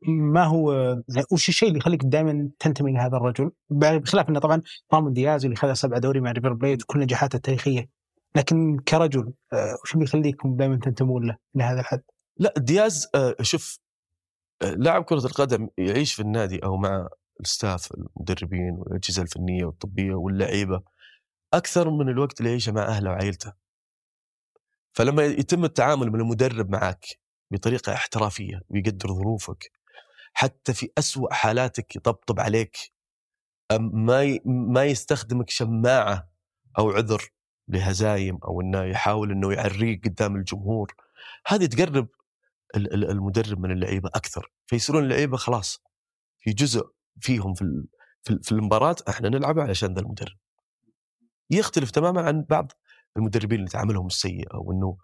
ما هو وش الشيء اللي يخليك دائما تنتمي لهذا الرجل؟ بخلاف إنه طبعا رامون دياز اللي خذ سبعه دوري مع ريفر بليت وكل نجاحاته التاريخية. لكن كرجل آه، وش اللي يخليكم دائما تنتمون له لهذا الحد؟ لا دياز آه، شوف آه، لاعب كرة القدم يعيش في النادي أو مع الستاف المدربين والأجهزة الفنية والطبية واللعيبة أكثر من الوقت اللي يعيشه مع أهله وعائلته. فلما يتم التعامل من المدرب معك بطريقة احترافية ويقدر ظروفك حتى في أسوأ حالاتك يطبطب عليك. ما ما يستخدمك شماعة أو عذر لهزايم أو إنه يحاول إنه يعريك قدام الجمهور. هذه تقرب ال- ال- المدرب من اللعيبة أكثر. فيصيرون اللعيبة خلاص في جزء فيهم في في ال- في المباراة إحنا نلعب علشان ذا المدرب. يختلف تماما عن بعض المدربين اللي تعاملهم السيء أو إنه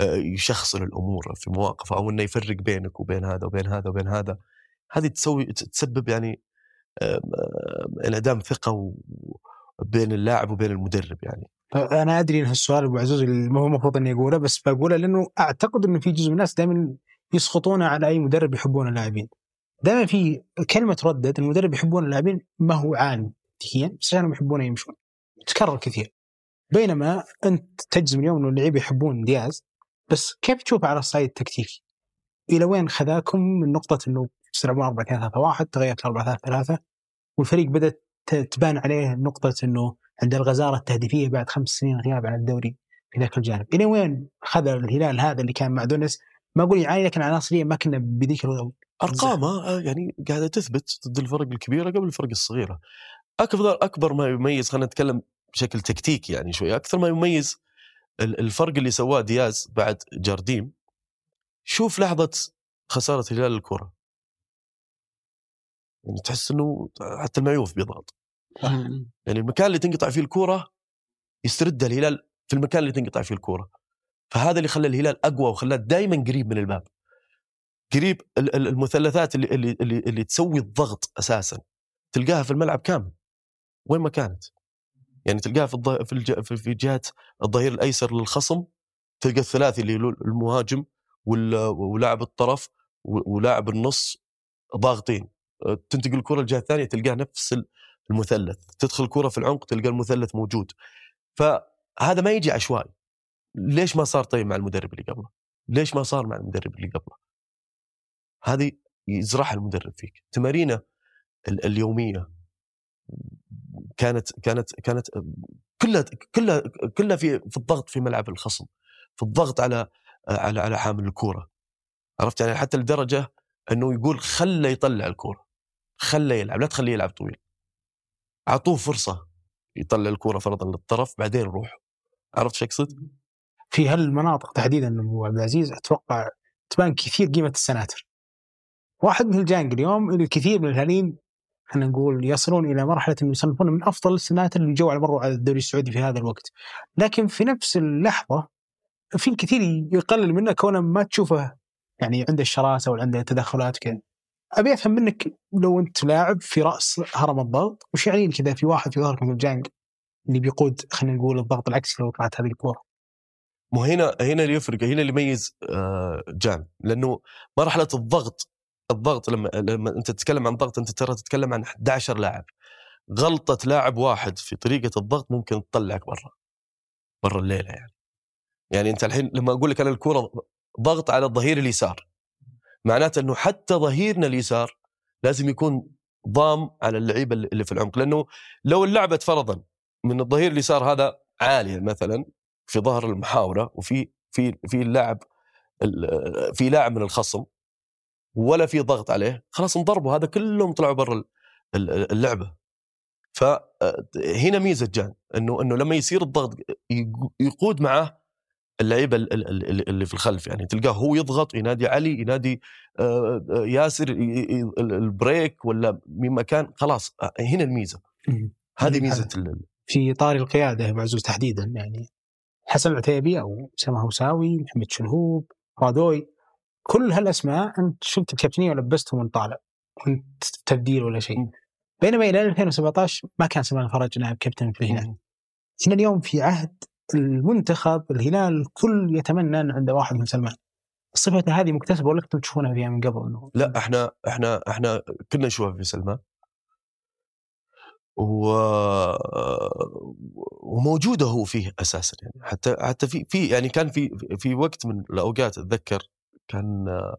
آه، يشخصن الأمور في مواقف أو إنه يفرق بينك وبين هذا وبين هذا وبين هذا. هذه تسوي تسبب يعني انعدام ثقة بين اللاعب وبين المدرب يعني أنا أدري إن هالسؤال أبو عزوز ما هو المفروض إني أقوله بس بقوله لأنه أعتقد إنه في جزء من الناس دائما يسقطون على أي مدرب يحبون اللاعبين. دائما في كلمة تردد المدرب يحبون اللاعبين ما هو عالم تكتيكيا بس عشانهم يحبونه يمشون. تكرر كثير. بينما أنت تجزم اليوم إنه اللعيبة يحبون دياز بس كيف تشوفه على الصعيد التكتيكي؟ إلى وين خذاكم من نقطة إنه تلعبون 4 2 3 1 تغيرت 4 3 3 والفريق بدأت تبان عليه نقطة إنه عند الغزارة التهديفية بعد خمس سنين غياب عن الدوري في ذاك الجانب، إلى وين خذ الهلال هذا اللي كان مع دونس ما أقول يعاني لكن عناصريا ما كنا بذيك أرقامه آه، يعني قاعدة تثبت ضد الفرق الكبيرة قبل الفرق الصغيرة. أكبر أكبر ما يميز خلينا نتكلم بشكل تكتيكي يعني شوي أكثر ما يميز ال- الفرق اللي سواه دياز بعد جارديم شوف لحظة خسارة الهلال الكرة. يعني تحس إنه حتى المعيوف بيضغط. يعني المكان اللي تنقطع فيه الكورة يسترد الهلال في المكان اللي تنقطع فيه الكورة. فهذا اللي خلى الهلال أقوى وخلاه دائما قريب من الباب. قريب ال- ال- المثلثات اللي اللي اللي, اللي تسوي الضغط أساسا. تلقاها في الملعب كامل. وين ما كانت. يعني تلقاها في الض... في, الج... في جهة الظهير الأيسر للخصم تلقى الثلاثي اللي المهاجم وال... ولاعب الطرف ولاعب النص ضاغطين. تنتقل الكرة الجهه الثانية تلقاه نفس المثلث. تدخل الكرة في العمق تلقى المثلث موجود. فهذا ما يجي عشوائي. ليش ما صار طيب مع المدرب اللي قبله؟ ليش ما صار مع المدرب اللي قبله؟ هذه يزرعها المدرب فيك. تمارينه ال- اليومية كانت كانت كانت كلها كلها كلها في في الضغط في ملعب الخصم في الضغط على على على حامل الكوره عرفت يعني؟ حتى لدرجة إنه يقول خله يطلع الكوره خله يلعب لا تخليه يلعب طويل أعطوه فرصة يطلع الكورة فرضا للطرف بعدين روح عرفت شو أقصد؟ في هالمناطق تحديدا ابو عبد العزيز أتوقع تبان كثير قيمة السناتر. واحد مثل جانج اليوم الكثير من الهلاليين خلينا نقول يصلون إلى مرحلة إنه يصنفون من أفضل السناتر اللي جو على مروا على الدوري السعودي في هذا الوقت. لكن في نفس اللحظة في الكثير يقلل منه كونه ما تشوفه يعني عنده الشراسة ولا عنده تدخلات كذا. أبي أفهم منك لو أنت لاعب في رأس هرم الضغط وش يعني كذا في واحد في ظهرك مثل جانج اللي بيقود خلينا نقول الضغط العكسي لو طلعت هذه الكوره. مو هنا هنا اللي يفرق هنا اللي يميز آه، جان. لأنه مرحلة الضغط الضغط لما لما أنت تتكلم عن ضغط أنت ترى تتكلم عن 11 لاعب. غلطة لاعب واحد في طريقة الضغط ممكن تطلعك برا برا الليلة يعني. يعني أنت الحين لما أقول لك أنا الكرة ضغط على الظهير اليسار. معناته إنه حتى ظهيرنا اليسار لازم يكون ضام على اللعيبة اللي في العمق. لأنه لو اللعبه فرضا من الظهير اليسار هذا عاليه مثلا في ظهر المحاورة وفي في في اللاعب ال- في لاعب من الخصم ولا في ضغط عليه خلاص انضربوا. هذا كلهم طلعوا برا ال- ال- اللعبة. فهنا ميزة جان انه إنه لما يصير الضغط يق- يقود معاه اللعيبة ال- ال- ال- اللي في الخلف يعني تلقاه هو يضغط ينادي علي ينادي آه، آه، ياسر ي- ي- ال- البريك ولا من مكان خلاص آه، هنا الميزة. هذه ميزة في طاري القيادة يا أبو عزوز تحديدا يعني حسن العتيبي أو أسامة هوساوي محمد شلهوب رادوي كل هالأسماء أنت شلت الكابتنية ولبستهم وأنت طالع كنت تبديل ولا شيء. بينما إلى 2017 ما كان سلمان فرج نائب كابتن في الهلال إحنا اليوم في عهد المنتخب الهلال الكل يتمنى ان عنده واحد من سلمان صفته هذه مكتسبة ولا كنتم تشوفونها فيها من قبل إنه لا إحنا إحنا إحنا كنا نشوفها في سلمان و... وموجودة هو فيه أساسا يعني. حتى حتى في في يعني كان في في وقت من الأوقات أتذكر كان آه،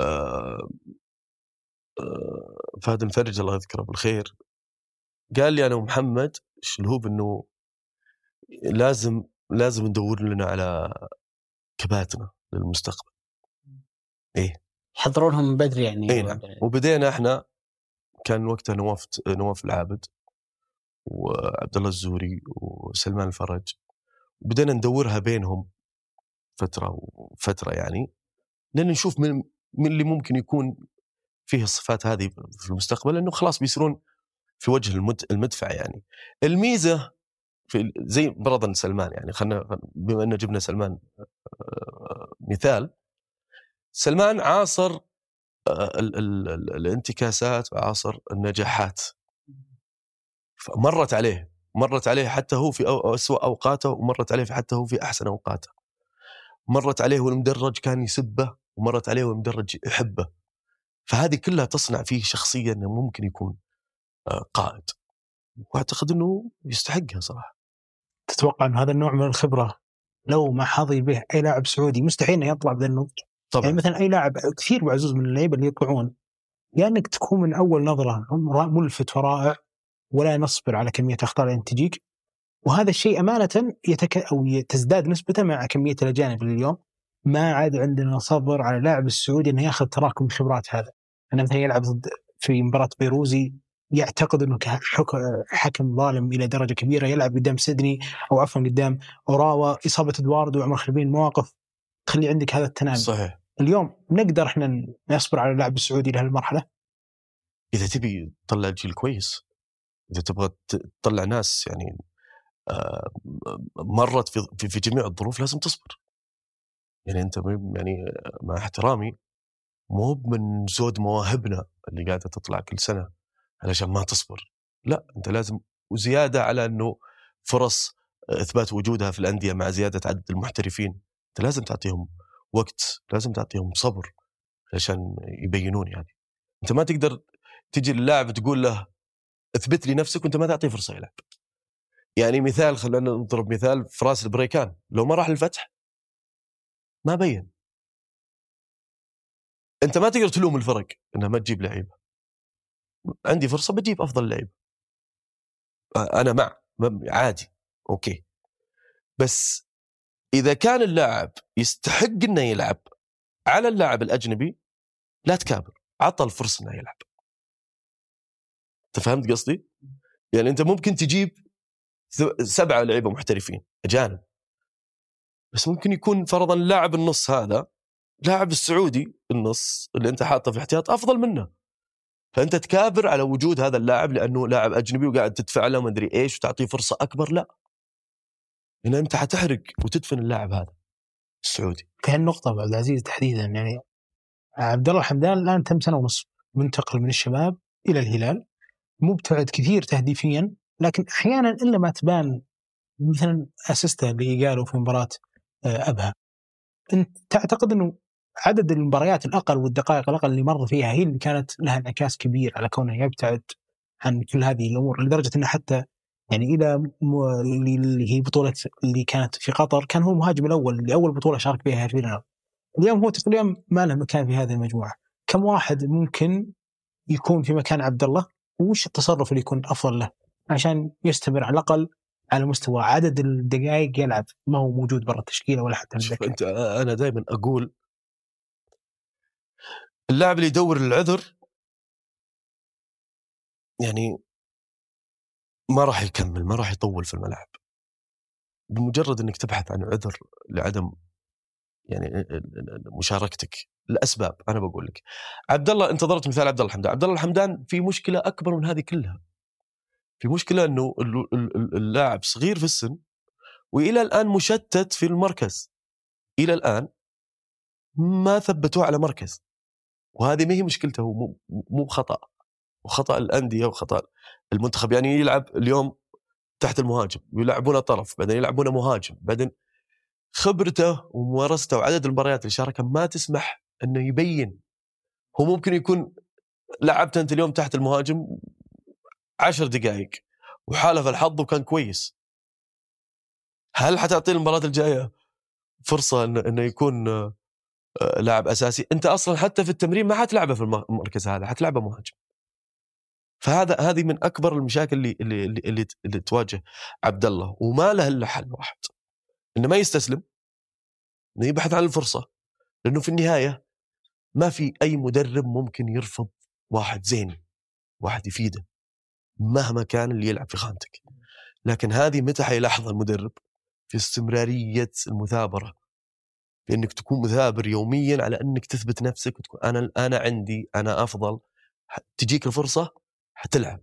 آه، فهد المفرج الله يذكره بالخير قال لي أنا ومحمد شلهوب انه لازم لازم ندور لنا على كباتنه للمستقبل. يحضرونهم من بدري يعني اي نعم. وبدينا إحنا كان وقتها نواف نواف العابد وعبد الله الزوري وسلمان الفرج. بدينا ندورها بينهم فترة وفترة يعني لأن نشوف من من اللي ممكن يكون فيه الصفات هذه في المستقبل لأنه خلاص بيصيرون في وجه المد- المدفع يعني. الميزة في زي برضا سلمان يعني خلينا بما إنه جبنا سلمان مثال سلمان عاصر ال- ال- ال- الانتكاسات وعاصر النجاحات. مرت عليه مرت عليه حتى هو في أسوأ أوقاته ومرت عليه حتى هو في أحسن أوقاته. مرت عليه والمدرج كان يسبه ومرت عليه والمدرج يحبه. فهذه كلها تصنع فيه شخصيه انه ممكن يكون قائد. واعتقد إنه يستحقها صراحة. تتوقع أن هذا النوع من الخبرة لو ما حظي به أي لاعب سعودي مستحيل أنه يطلع بذا النضج طبعا. يعني مثلا أي لاعب كثير بعزوز من اللعيبة اللي يطلعون يا أنك تكون من أول نظرة ملفت ورائع ولا نصبر على كمية أخطاء لأن تجيك. وهذا الشيء أمانة يتك... ي- تزداد نسبته مع كمية الأجانب اللي اليوم. ما عاد عندنا صبر على اللاعب السعودي إنه ياخذ تراكم الخبرات هذا. أنا مثلا يلعب ضد في مباراة بيروزي يعتقد إنه حكم ظالم إلى درجة كبيرة يلعب قدام سيدني أو عفوا قدام أوراوا إصابة إدواردو وعمر خلبين مواقف تخلي عندك هذا التنامي صحيح. اليوم نقدر إحنا نصبر على اللاعب السعودي لهالمرحله إذا تبي تطلع جيل كويس إذا تبغى تطلع ناس يعني آه، مرت في في- جميع الظروف لازم تصبر. يعني أنت يعني مع احترامي مو من زود مواهبنا اللي قاعدة تطلع كل سنة. علشان ما تصبر. لا أنت لازم وزيادة على إنه فرص إثبات وجودها في الأندية مع زيادة عدد المحترفين. أنت لازم تعطيهم وقت لازم تعطيهم صبر عشان يبينون يعني. أنت ما تقدر تجي للاعب تقول له اثبت لي نفسك وأنت ما تعطيه فرصة يلعب. يعني مثال خلينا نضرب مثال فراس البريكان. لو ما راح الفتح ما بين. أنت ما تقدر تلوم الفرق إنها ما تجيب لعيبة. عندي فرصة بجيب أفضل لعيبه أنا مع عادي أوكي. بس إذا كان اللاعب يستحق إنه يلعب على اللاعب الأجنبي لا تكابر عطى الفرصة إنه يلعب. أنت فهمت قصدي؟ يعني أنت ممكن تجيب سبعة لعيبة محترفين أجانب. بس ممكن يكون فرضا لاعب النص هذا لاعب السعودي النص اللي أنت حاطه في احتياط أفضل منه. فأنت تكابر على وجود هذا اللاعب لأنه لاعب أجنبي وقاعد تدفع له ما أدري إيش وتعطيه فرصة أكبر لا. هنا أنت حتحرق وتدفن اللاعب هذا السعودي. في هالنقطة أبو عبد العزيز تحديدا يعني عبد الله الحمدان الآن تم سنة ونصف منتقل من الشباب إلى الهلال مبتعد كثير تهديفيا لكن أحيانا إلا ما تبان مثلا اسيسته اللي قالوا في مباراة آه، أبها. أنت تعتقد إنه عدد المباريات الأقل والدقائق الأقل اللي مر فيها هي اللي كانت لها انعكاس كبير على كونه يبتعد عن كل هذه الأمور لدرجة إنه حتى يعني إلى اللي هي بطولة اللي كانت في قطر كان هو المهاجم الأول اللي أول بطولة شارك فيها في الهلال. اليوم هو تقريبا ما له مكان في هذه المجموعة. كم واحد ممكن يكون في مكان عبد الله وش التصرف اللي يكون أفضل له عشان يستمر على الأقل على مستوى عدد الدقائق يلعب ما هو موجود برا التشكيلة ولا حتى شوف. أنت أنا دائما أقول اللاعب اللي يدور العذر يعني ما راح يكمل ما راح يطول في الملعب. بمجرد إنك تبحث عن عذر لعدم يعني مشاركتك الاسباب أنا بقول لك. عبد الله أنت ضربت مثال عبد الله الحمدان عبد الله الحمدان في مشكلة أكبر من هذه كلها. في مشكلة إنه ال- ال- ال- اللاعب صغير في السن وإلى الآن مشتت في المركز. إلى الآن ما ثبتوه على مركز. وهذه ما هي مشكلته هو مو خطأ وخطأ الأندية وخطأ المنتخب. يعني يلعب اليوم تحت المهاجم ويلعبونه طرف بعدين يلعبونه مهاجم بعدين خبرته وممارسته وعدد المباريات اللي شاركها ما تسمح إنه يبين. هو ممكن يكون لعبت أنت اليوم تحت المهاجم عشر دقائق وحالف الحظ وكان كويس. هل حتعطيه المباراة الجاية فرصة إنه يكون لاعب أساسي. أنت أصلا حتى في التمرين ما حتلعبه في الم- المركز هذا حتلعبه مهاجم. فهذا هذه من أكبر المشاكل اللي اللي اللي, اللي, اللي تواجه عبد الله وما له إلا حل واحد. إنه ما يستسلم إنه يبحث عن الفرصة. لأنه في النهاية ما في أي مدرب ممكن يرفض واحد زين واحد يفيده مهما كان اللي يلعب في خانتك. لكن هذه متى حيلاحظها المدرب في استمرارية المثابرة؟ في انك تكون مثابر يوميا على أنك تثبت نفسك وتكون أنا أنا عندي أنا أفضل. تجيك الفرصة حتلعب.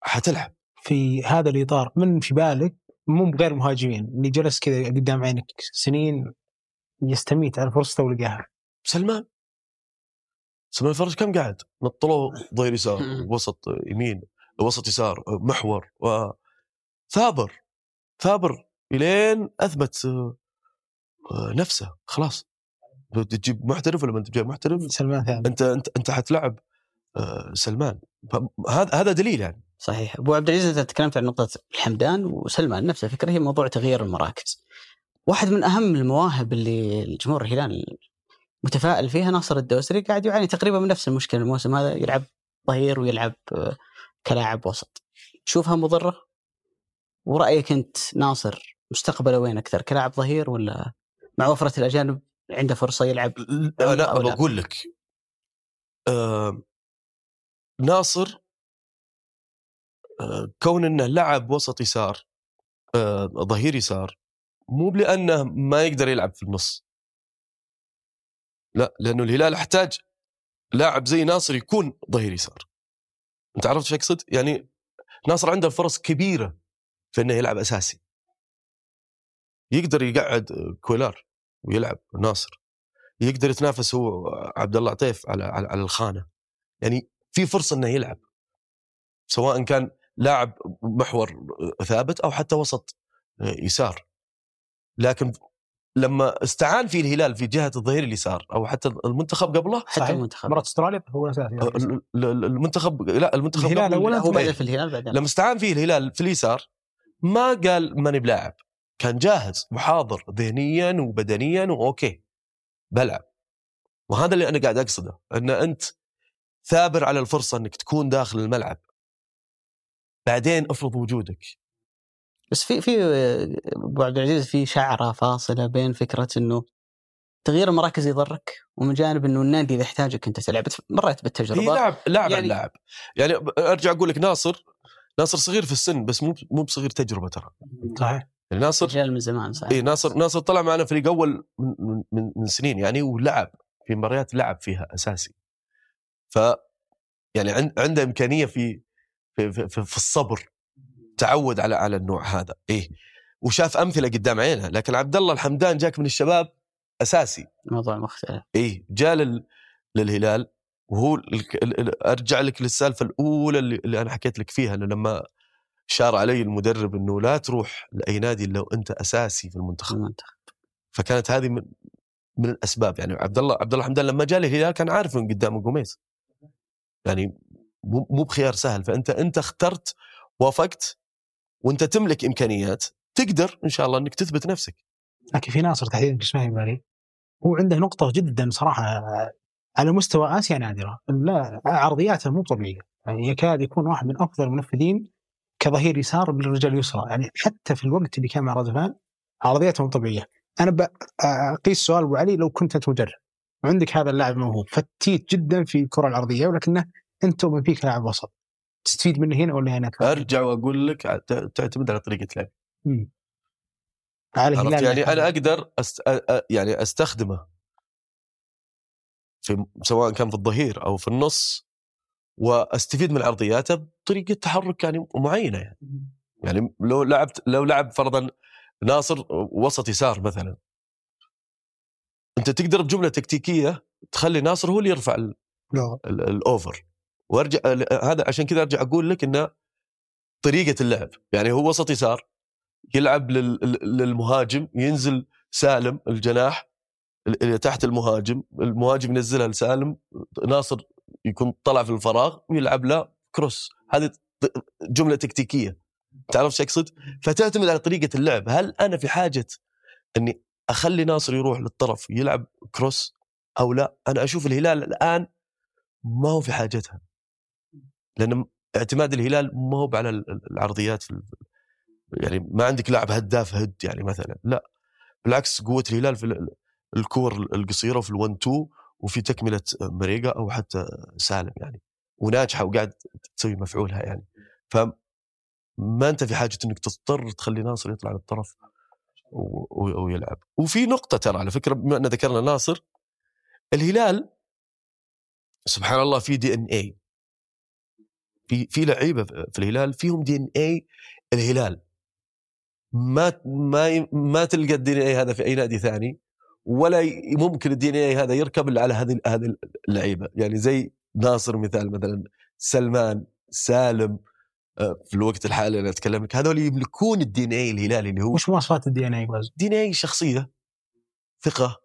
حتلعب. في هذا الإطار من في بالك مو بغير مهاجمين اللي جلس كذا قدام عينك سنين يستميت على فرصته ولقاها سلمان. سلمان الفرج كم قاعد؟ نطلوه ظهير يسار وسط يمين وسط يسار محور وثابر ثابر إلين أثبت نفسه خلاص. تجيب محترف ولا ما انت جايب محترف سلمان ثاني. أنت أنت أنت حتلعب آه، سلمان. هذا هذا دليل يعني. صحيح. أبو عبد العزيز أنت تكلمت عن نقطة الحمدان وسلمان نفس الفكرة هي موضوع تغيير المراكز. واحد من أهم المواهب اللي الجمهور الهلال متفائل فيها ناصر الدوسري قاعد يعاني تقريبا من نفس المشكلة الموسم هذا يلعب ظهير ويلعب آه، كلاعب وسط. تشوفها مضرة؟ ورأيك أنت ناصر مستقبله وين أكثر كلاعب ظهير ولا مع وفرة الأجانب عنده فرصة يلعب أو لا؟ بقول لك آه ناصر آه كون إنه لعب وسط يسار آه ظهير يسار مو لأنه ما يقدر يلعب في النص لا لأنه الهلال أحتاج لاعب زي ناصر يكون ظهير يسار أنت عرفت إيش أقصد؟ يعني ناصر عنده فرص كبيرة في إنه يلعب أساسي يقدر يقعد كويلار ويلعب ناصر. يقدر يتنافس هو عبد الله عطيف على على, على الخانة. يعني في فرصة إنه يلعب. سواء كان لاعب محور ثابت أو حتى وسط يسار. لكن لما استعان فيه الهلال في جهة الظهير اليسار أو حتى المنتخب قبله حتى صحيح. المنتخب. مباراه أستراليا هو ال- المنتخب لا المنتخب الهلال أولاً هو بعدين. في الهلال بعدين. لما استعان فيه الهلال في اليسار ما قال ماني بلاعب. كان جاهز وحاضر ذهنيا وبدنيا وأوكي بلعب. وهذا اللي أنا قاعد أقصده إن أنت ثابر على الفرصة إنك تكون داخل الملعب. بعدين افرض وجودك. بس في في أبو عبد العزيز في شعرة فاصلة بين فكرة إنه تغيير المراكز يضرك ومن جانب إنه النادي إذا احتاجك أنت تلعب. مريت بالتجربة. لاعب لاعب يعني- يعني لاعب يعني أرجع أقول لك ناصر ناصر صغير في السن بس مو مو بصغير تجربة ترى. صحيح. ناصر رجال من زمان صحيح. اي ناصر ناصر طلع معنا فريق أول من, من, من سنين يعني ولعب في مباريات لعب فيها أساسي. ف يعني عند عنده إمكانية في في, في, في, في الصبر تعود على على النوع هذا. إيه. وشاف أمثلة قدام عينه لكن عبد الله الحمدان جاك من الشباب أساسي. موضوع مختلف. إيه. جاء لل... للهلال وهو ال... ال... ال... أرجع لك للسالفة الأولى اللي, اللي أنا حكيت لك فيها إنه لما شار علي المدرب إنه لا تروح لأي نادي إلا وأنت أساسي في المنتخب. فكانت هذه من من الأسباب. يعني عبد الله عبد الله حمدان لما جاء للهلال كان عارف من قدام قميص يعني مو مو بخيار سهل. فأنت أنت اخترت وافقت وأنت تملك إمكانيات تقدر إن شاء الله إنك تثبت نفسك. لكن في ناصر تحديدا اسمه بالي هو عنده نقطة جدا صراحة على مستوى آسيا نادرة. لا عرضياته مو طبيعية. يعني يكاد يكون واحد من أفضل المنفذين كظهير يسار بالرجال اليسرى. يعني حتى في الوقت اللي كان مع رادفان عرضياته مو طبيعية. أنا بقيس سؤال أبو علي لو كنت أنت مدرب وعندك هذا اللاعب موهوب. فتيت جدا في الكرة العرضية ولكنه أنت ومن فيك لاعب وسط. تستفيد منه هنا ولا هناك؟ أرجع وأقول لك تعتمد على طريقة لعب. على يعني. أنا أقدر أست... يعني أستخدمه في سواء كان في الظهير أو في النص واستفيد من عرضياته بطريقة تحرك يعني معينة يعني. يعني لو لعبت لو لعب فرضا ناصر وسط يسار مثلا. أنت تقدر بجملة تكتيكية تخلي ناصر هو اللي يرفع ال-. ال- الأوفر. وأرجع هذا عشان كذا أرجع أقول لك إنه طريقة اللعب. يعني هو وسط يسار يلعب لل- للمهاجم ينزل سالم الجناح تحت المهاجم. المهاجم ينزلها لسالم ناصر يكون طلع في الفراغ ويلعب له كروس. هذه جملة تكتيكية. تعرف إيش اقصد؟ فتعتمد على طريقة اللعب. هل أنا في حاجة إني أخلي ناصر يروح للطرف يلعب كروس أو لا؟ أنا أشوف الهلال الآن ما هو في حاجتها. لأن اعتماد الهلال ما هو على ال- ال- العرضيات في يعني ما عندك لاعب هداف هد يعني مثلا. لا. بالعكس قوة الهلال في ال- الكور القصيرة وفي ال1 2 وفي تكملة مريقا أو حتى سالم يعني وناجحة وقاعد تسوي مفعولها يعني. فما أنت في حاجة إنك تضطر تخلي ناصر يطلع للطرف ويلعب. وفي نقطة ترى على فكرة بما أن ذكرنا ناصر الهلال سبحان الله في دي ان اي في في لعيبة في الهلال فيهم دي ان اي الهلال. ما ما ما تلقى الدي ان اي هذا في أي نادي ثاني. ولا ممكن ال DNA هذا يركب الا على هذه هذه اللعيبة. يعني زي ناصر مثال مثلا سلمان سالم آه، في الوقت الحالي أنا أتكلم لك هذول يملكون ال DNA الهلالي اللي هو وش مواصفات ال DNA DNA شخصية ثقة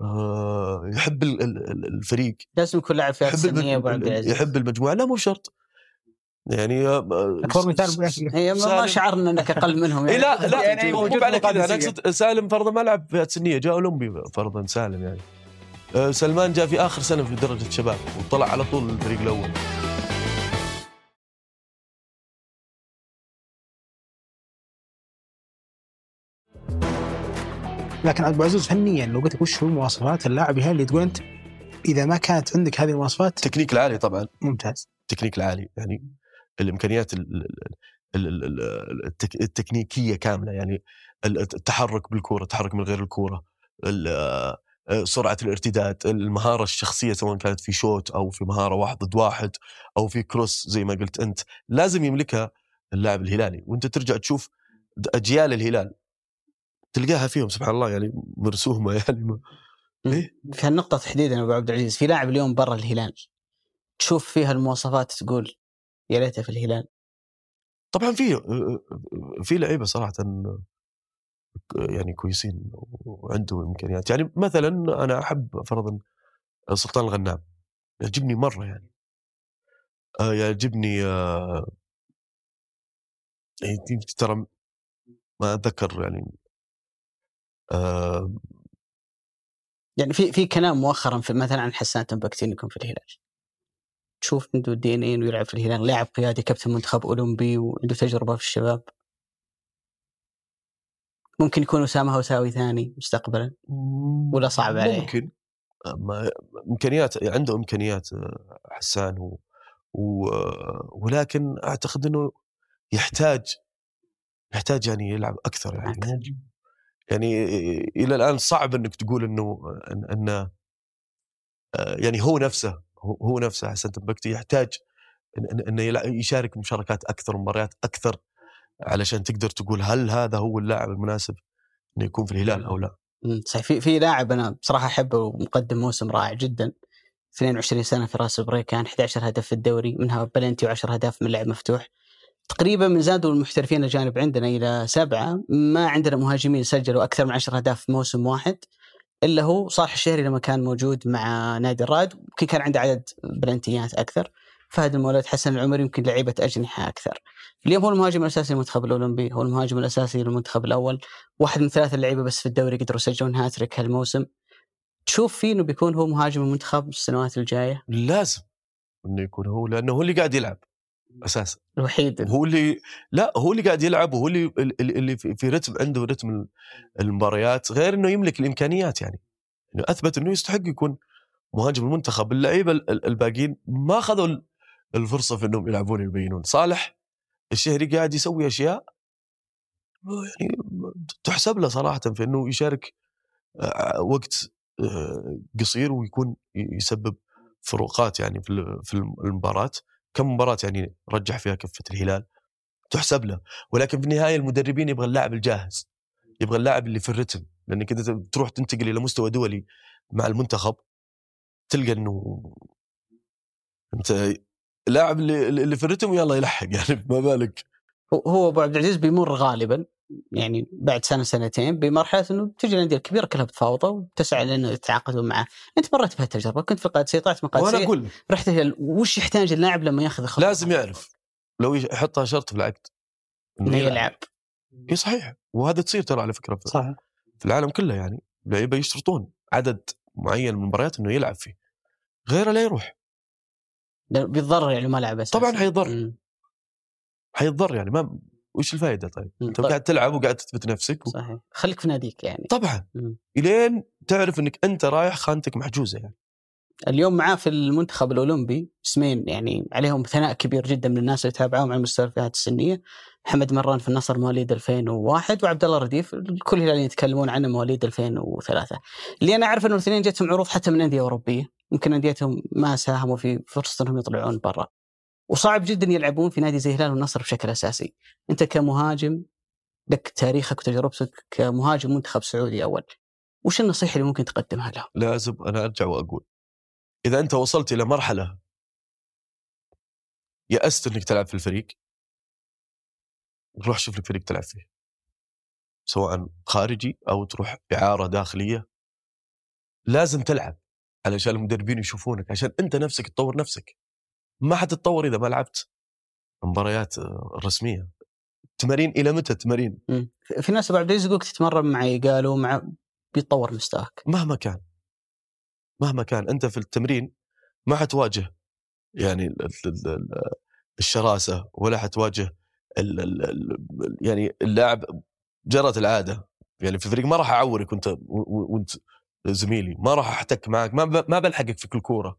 آه، يحب ال- ال- ال- الفريق. لازم يكون لاعب فئات يحب سنية ابو عبد المج... العزيز يحب المجموعة. لا مو بشرط. يعني آه، أكبر مثال. هي ما- ما. شعرنا إنك أقل منهم إيه يعني لا لا يعني مو موجود على كذا أنا. أقصد سالم فرضا ما لعب فئات سنيه جاء أولمبي فرضا سالم يعني. آه، سلمان جاء في آخر سنة في درجة الشباب وطلع على طول الفريق الأول. لكن ابو عزوز فنيا لو قلت لك وش هو مواصفات اللاعب اللي تقول أنت إذا ما كانت عندك هذه المواصفات؟ التكنيك العالي طبعا. ممتاز. التكنيك العالي يعني. الإمكانيات ال- ال- ال- ال- ال- التك- التكنيكية كاملة يعني ال- التحرك بالكورة التحرك من غير الكورة ال- سرعة الارتداد المهارة الشخصية سواء كانت في شوت أو في مهارة واحد ضد واحد أو في كروس زي ما قلت أنت لازم يملكها اللاعب الهلالي وأنت ترجع تشوف أجيال الهلال تلقاها فيهم سبحان الله يعني مرسومة يعني ما- إيه؟ في هالنقطه تحديدا أبو عبد العزيز في لاعب اليوم برا الهلال تشوف فيها المواصفات تقول يا ليته في الهلال. طبعا في في لعيبة صراحة يعني كويسين وعنده إمكانيات. يعني مثلا أنا أحب فرضا سلطان الغنام. يعجبني مرة يعني. آه، يعجبني آه، يعني ترى ما أتذكر يعني آه، يعني في في كلام مؤخرا في مثلا عن حسان تنبكتي يكون في الهلال. تشوف عنده دي إن اي إنه يلعب في الهلال لاعب قيادي كابتن منتخب أولمبي وعنده تجربة في الشباب ممكن يكون أسامة هوساوي ثاني مستقبلا ولا صعب عليه؟ ممكن إمكانيات عنده إمكانيات آه، حسان و... و... ولكن أعتقد إنه يحتاج يحتاج يعني يلعب أكثر يعني أكثر. يعني إلى الآن صعب إنك تقول إنه إن, إن آه، يعني هو نفسه هو نفسه حسن تنبكتي يحتاج إن- إن- إنه يلع- يشارك مشاركات أكثر ومباريات أكثر علشان تقدر تقول هل هذا هو اللاعب المناسب إنه يكون في الهلال أو لا. صحيح. في في لاعب أنا بصراحة أحبه ومقدم موسم رائع جدا 22 سنة في راس البريكان 11 هدف في الدوري منها بلنتي و10 اهداف من لعب مفتوح. تقريبا من زادوا المحترفين الاجانب عندنا إلى سبعة ما عندنا مهاجمين سجلوا أكثر من 10 اهداف في موسم واحد. إلا هو صالح الشهري لما كان موجود مع نادي الرائد يمكن كان عنده عدد بلنتيات أكثر. فهد المولد حسن العمري يمكن لعيبة أجنحة أكثر. اليوم هو المهاجم الأساسي للمنتخب الأولمبي هو المهاجم الأساسي للمنتخب الأول. واحد من ثلاثة لعيبة بس في الدوري قدروا يسجلون هاتريك هالموسم. تشوف فيه إنه بيكون هو مهاجم المنتخب السنوات الجاية؟ لازم إنه يكون هو لأنه هو اللي قاعد يلعب. أساسا. الوحيد هو اللي لا هو اللي قاعد يلعب وهو اللي اللي في رتم عنده رتم المباريات غير إنه يملك الإمكانيات يعني. إنه أثبت إنه يستحق يكون مهاجم المنتخب. اللعيبة ال- ال- الباقيين ما أخذوا ال- الفرصة في إنهم يلعبون يبينون. صالح الشهري قاعد يسوي أشياء يعني تحسب له صراحة في إنه يشارك آه، وقت آه، قصير ويكون يسبب فروقات يعني في المباراة. كم مباراة يعني رجح فيها كفة الهلال؟ تحسب له. ولكن في النهاية المدربين يبغى اللاعب الجاهز يبغى اللاعب اللي في الرتم لأنك أنت تروح تنتقل إلى مستوى دولي مع المنتخب تلقى إنه أنت اللاعب اللي, اللي في الرتم يلا يلحق يعني ما بالك؟ هو- أبو عبد العزيز بيمر غالبا يعني بعد سنة سنتين بمرحلة إنه تجي الأندية الكبيرة كلها بتفاوضه وتسعى لأنه يتعاقدون معه، أنت مريت بهالتجربة كنت في القادسيه طلعت من وأنا القادسيه أقول لك. رحت الهلال وش يحتاج اللاعب لما يأخذ الخطوه؟ لازم يعرف. لو يحطها شرط في العقد. إنه يلعب. اي صحيح. وهذا تصير ترى على فكرة في, صح في العالم كله يعني. لعيبة يشترطون عدد معين من المباريات إنه يلعب فيه. غيره لا يروح. بيتضرر يعني ما لعب طبعاً حيضر. مم. حيتضر يعني ما وش الفائده طيب؟ أنت طيب. قاعد تلعب وقاعد تثبت نفسك و... صحيح. خليك في ناديك يعني. طبعا. مم. إلين تعرف إنك أنت رايح خانتك محجوزة يعني. اليوم معاه في المنتخب الأولمبي اسمين يعني عليهم ثناء كبير جدا من الناس اللي تابعوهم على مستوى الفئات السنية. محمد مران في النصر مواليد 2001 وعبد الله رديف الكل هلاليين يتكلمون عنه مواليد 2003 اللي أنا أعرف إنه الاثنين جتهم عروض حتى من أندية أوروبية. يمكن أنديتهم ما ساهموا في فرصة إنهم يطلعون برا. وصعب جدا يلعبون في نادي زي الهلال والنصر بشكل أساسي. أنت كمهاجم لك تاريخك وتجربتك كمهاجم منتخب سعودي أول وش النصيحة اللي ممكن تقدمها له؟ لازم أنا أرجع وأقول إذا أنت وصلت إلى مرحلة يأست إنك تلعب في الفريق روح شوف لك فريق تلعب فيه سواء خارجي أو تروح اعاره داخلية. لازم تلعب علشان المدربين يشوفونك عشان أنت نفسك تطور نفسك. ما حتتطور إذا ما لعبت. مباريات آه، رسمية. تمارين إلى متى تمارين؟ في ناس ابو عبد العزيز يقولك تتمرن معي قالوا مع بيتطور مستواك. مهما كان. مهما كان. أنت في التمرين ما حتواجه يعني ال- ال- ال- الشراسة ولا حتواجه يعني اللاعب جرت العادة. يعني في الفريق ما راح أعورك وأنت وأنت زميلي. ما راح أحتك معك. ما ما بلحقك في كل كورة.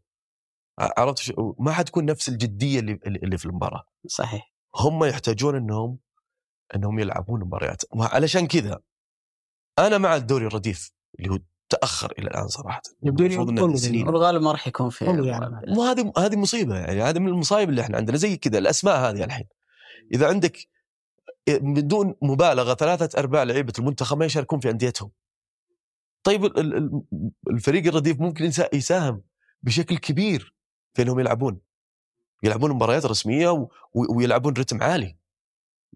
عرفت شو- ما حتكون نفس الجدية اللي اللي في المباراة. صحيح. هم يحتاجون إنهم إنهم يلعبون مباريات. وعلشان كذا أنا مع الدوري الرديف اللي هو تأخر إلى الآن صراحة. يبدو لي. والغالب ما راح يكون في يعني. مو هذه هذه مصيبة يعني. هذه من المصايب اللي إحنا عندنا. زي كذا الأسماء هذه الحين. إذا عندك بدون مبالغة ثلاثة أرباع لعيبة المنتخب ما يشاركون في أنديتهم. طيب ال- ال- ال- الفريق الرديف ممكن يسا- يساهم بشكل كبير. في انهم يلعبون يلعبون مباريات رسمية و- و- ويلعبون رتم عالي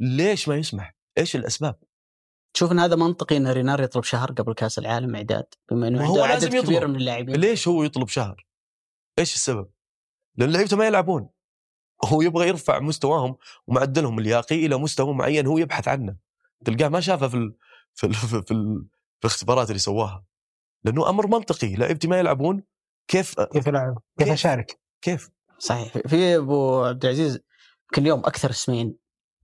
ليش ما يسمح؟ إيش الأسباب؟ تشوف إن هذا منطقي إن رينار يطلب شهر قبل كأس العالم اعداد بما إنه هو عدد يطلب. كبير من اللاعبين ليش هو يطلب شهر؟ إيش السبب؟ لأن لعيبته ما يلعبون هو يبغى يرفع مستواهم ومعدلهم اللياقي إلى مستوى معين هو يبحث عنه تلقاه ما شافه في ال... في ال... في, ال... في, ال... في الاختبارات اللي سواها لأنه أمر منطقي لعيبتي ما يلعبون كيف كيف العب؟ كيف كيف؟ أشارك؟ كيف؟ صحيح. في أبو عبد العزيز يمكن اليوم أكثر اسمين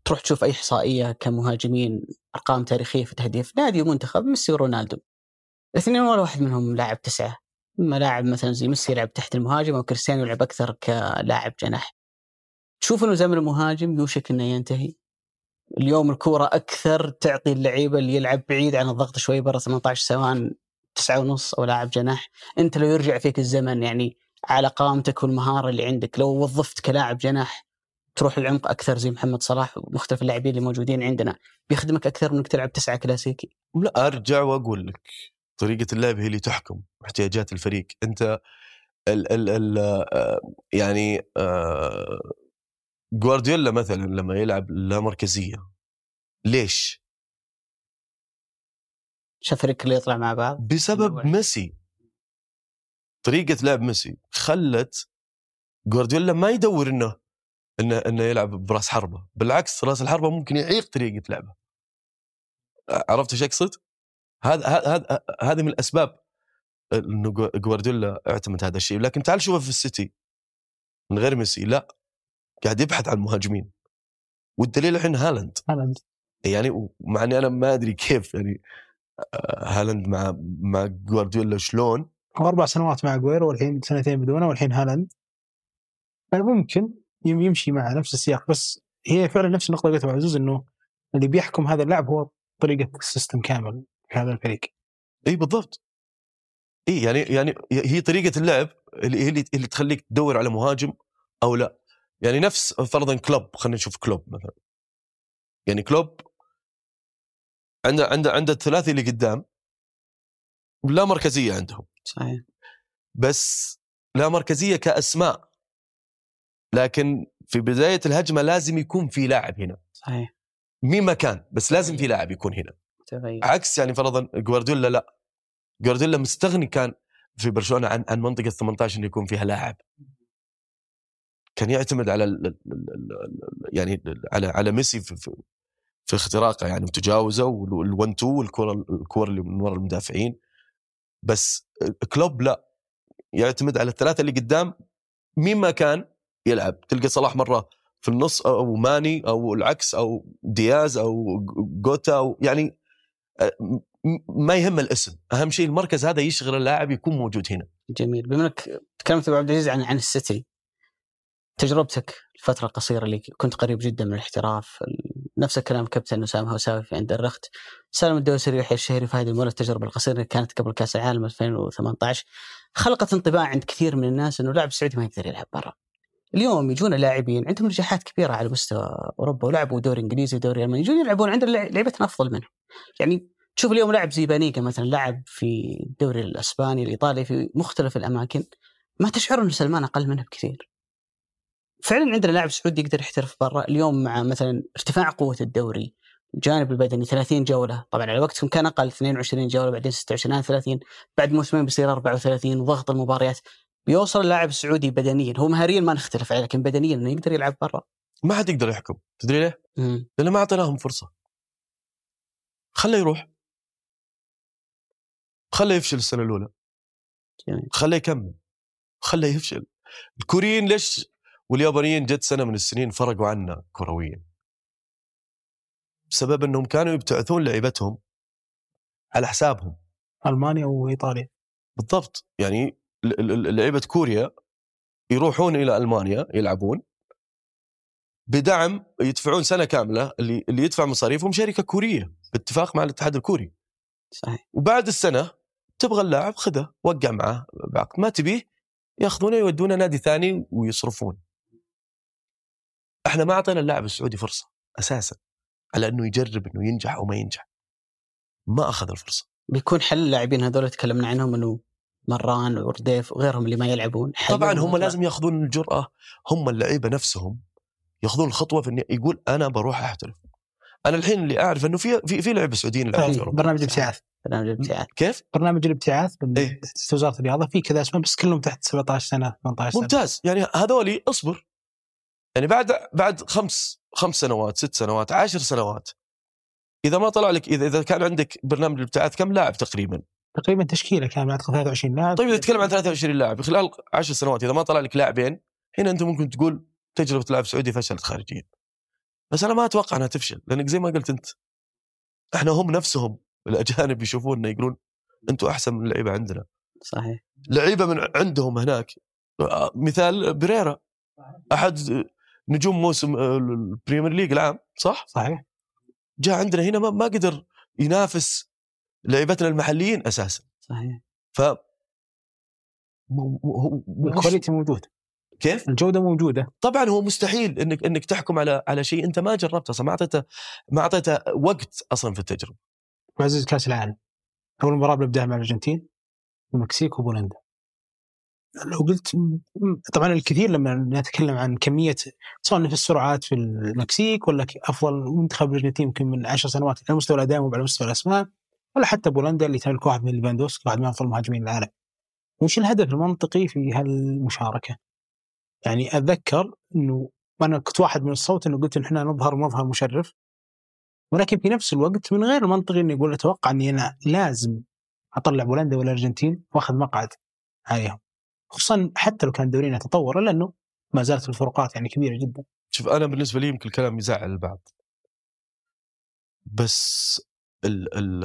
تروح تشوف أي إحصائية كمهاجمين أرقام تاريخية في تهديف نادي ومنتخب ميسي ورونالدو. الاثنين ولا واحد منهم لاعب تسعة. أما لاعب مثلا زي ميسي يلعب تحت المهاجم أو كريستيانو يلعب أكثر كلاعب جناح. تشوف إنه زمن المهاجم يوشك إنه ينتهي. اليوم الكورة أكثر تعطي اللعيبة اللي يلعب بعيد عن الضغط شوي برا 18 سواء تسعة ونص أو لاعب جناح. أنت لو يرجع فيك الزمن يعني على قامتك والمهارة اللي عندك. لو وظفت كلاعب جناح تروح العمق أكثر زي محمد صلاح ومختلف اللاعبين اللي موجودين عندنا. بيخدمك أكثر من إنك تلعب تسعة كلاسيكي. لا أرجع وأقول لك طريقة اللعب هي اللي تحكم احتياجات الفريق. أنت ال ال ال آه، يعني آه، جوارديولا مثلا لما يلعب لا مركزية ليش؟ شاف اللي يطلع مع بعض؟ بسبب. ميسي. طريقة لعب ميسي خلت جوارديولا ما يدور إنه إنه إنه يلعب براس حربة. بالعكس راس الحربة ممكن يعيق طريقة لعبه. عرفت إيش أقصد؟ هذا هذا هذه من الأسباب إنه جو- جوارديولا اعتمد هذا الشيء. لكن تعال شوفه في السيتي. من غير ميسي لا. قاعد يبحث عن مهاجمين. والدليل الحين هالاند. هالاند. يعني مع إني أنا ما أدري كيف يعني هالاند مع مع جوارديولا شلون؟ أربع سنوات مع جويرو والحين سنتين بدونه والحين هالاند. ممكن يم- يمشي مع نفس السياق بس هي فعلا نفس النقطة اللي قلتها عزوز إنه اللي بيحكم هذا اللعب هو طريقة ال system كامل في هذا الفريق. إي بالضبط. إي يعني يعني هي طريقة اللعب اللي هي اللي تخليك تدور على مهاجم أو لا. يعني نفس فرضا كلوب خلينا نشوف كلوب مثلا. يعني كلوب عنده عنده عنده الثلاثي اللي قدام لا مركزية عندهم. صحيح. بس لا مركزية كأسماء. لكن في بداية الهجمة لازم يكون في لاعب هنا. صحيح. مين ما كان بس لازم في لاعب يكون هنا. تغير. عكس يعني فرضا جوارديولا لا. جوارديولا مستغني كان في برشلونة عن عن منطقة 18 انه يكون فيها لاعب. كان يعتمد على ال ال ال ال يعني على على ميسي في, في, في اختراقه يعني وتجاوزه وال1 2 والكرة الكور اللي من وراء المدافعين. بس كلوب لا يعتمد على الثلاثة اللي قدام مين ما كان يلعب. تلقى صلاح مرة في النص أو ماني أو العكس أو دياز أو جوتا أو يعني م- ما يهم الاسم. أهم شيء المركز هذا يشغل اللاعب يكون موجود هنا. جميل. بما إنك تكلمت أبو عبد العزيز عن عن السيتي تجربتك الفترة القصيرة اللي كنت قريب جدا من الاحتراف ال- نفس الكلام كابتن أسامة هوساوي في عند الرخت. سالم الدوسري ويحيى الشهري هذه المرة التجربة القصيرة اللي كانت قبل كأس العالم 2018 خلقت انطباع عند كثير من الناس إنه لاعب سعودي ما يقدر يلعب برا. اليوم يجونا لاعبين عندهم نجاحات كبيرة على مستوى أوروبا ولعبوا دوري إنجليزي ودوري ألماني يجون يلعبون عندنا لع- لعيبتنا أفضل منهم. يعني تشوف اليوم لاعب زي بانيجا مثلا لاعب في الدوري الأسباني الإيطالي في مختلف الأماكن ما تشعر انه سلمان أقل منه بكثير. فعلا عندنا لاعب سعودي يقدر يحترف برا. اليوم مع مثلا ارتفاع قوة الدوري الجانب البدني 30 جولة. طبعا على وقتهم كان أقل 22 جولة بعدين 26 30 بعد موسمين بيصير 34 وضغط المباريات. بيوصل اللاعب السعودي بدنيا. هو مهاريا ما نختلف عليه لكن بدنيا إنه يقدر يلعب برا. ما حد يقدر يحكم. تدري ليه؟ مم. لأن ما أعطيناهم فرصة. خله يروح. خله يفشل السنة الأولى. خله يكمل. خله يفشل. الكوريين ليش واليابانيين جت سنة من السنين فرقوا عنا كرويا؟ بسبب إنهم كانوا يبتعثون لعيبتهم على حسابهم. ألمانيا وإيطاليا. بالضبط. يعني لعيبة كوريا يروحون إلى ألمانيا يلعبون. بدعم يدفعون سنة كاملة اللي اللي يدفع مصاريفهم شركة كورية باتفاق مع الاتحاد الكوري. صحيح. وبعد السنة تبغى اللاعب خذه وقع معه بعقد. ما تبيه يأخذونه يودونه نادي ثاني ويصرفون. إحنا ما أعطينا اللاعب السعودي فرصة أساسا. على أنه يجرب إنه ينجح أو ما ينجح. ما أخذ الفرصة. بيكون حل اللاعبين هذول تكلمنا عنهم إنه مران ورديف وغيرهم اللي ما يلعبون. طبعا هم. لازم يأخذون الجرأة. هم اللعيبة نفسهم يأخذون الخطوة في انه يقول أنا بروح أحترف. أنا الحين اللي أعرف إنه في في في لعيبة سعوديين أوروبا. برنامج الابتعاث. برنامج الابتعاث. كيف؟ برنامج الابتعاث إيه. وزارة الرياضة في كذا اسماء بس كلهم تحت 17 سنة 18 سنة. ممتاز. يعني هذولي اصبر. يعني بعد بعد خمس خمس سنوات ست سنوات عشر سنوات إذا ما طلع لك إذا إذا كان عندك برنامج الابتعاث كم لاعب تقريبا؟ تقريبا تشكيلة كان أعتقد 23 لاعب. طيب إذا تتكلم عن 23 لاعب خلال 10 سنوات إذا ما طلع لك لاعبين هنا أنت ممكن تقول تجربة لاعب سعودي فشلت خارجيا. بس أنا ما أتوقع إنها تفشل لأنك زي ما قلت أنت إحنا هم نفسهم الأجانب يشوفوننا يقولون أنتم أحسن من اللعيبه عندنا. صحيح. لعيبة من عندهم هناك آه، مثال بريرا. أحد نجوم موسم آه، ال Premier League العام صح؟ صحيح. جاء عندنا هنا ما- قدر ينافس لعيبتنا المحليين أساسا. صحيح. ف ال quality موجود. كيف؟ الجودة موجودة. طبعا هو مستحيل إنك إنك تحكم على على شيء أنت ما جربته أصلا ما أعطيته ما أعطيته وقت أصلا في التجربة. معزز كأس العالم. أول مباراة بنبداها مع الأرجنتين المكسيك وبولندا. لو قلت طبعا الكثير لما نتكلم عن كمية سواء في السرعات في المكسيك ولا أفضل منتخب الارجنتين يمكن من 10 سنوات على مستوى الأداء وعلى مستوى الأسماء ولا حتى بولندا اللي تملك واحد من ليفاندوسكي واحد من أفضل مهاجمين العالم. وش الهدف المنطقي في هالمشاركة؟ يعني أتذكر إنه وأنا كنت واحد من الصوت إنه قلت إن إحنا نظهر مظهر مشرف ولكن في نفس الوقت من غير المنطقي إني أقول أتوقع إني أنا لازم أطلع بولندا والارجنتين وأخذ مقعد عليهم خصوصا حتى لو كان دورينا تطور الا انه ما زالت الفروقات يعني كبيرة جدا. شوف أنا بالنسبة لي يمكن الكلام يزعل البعض. بس ال ال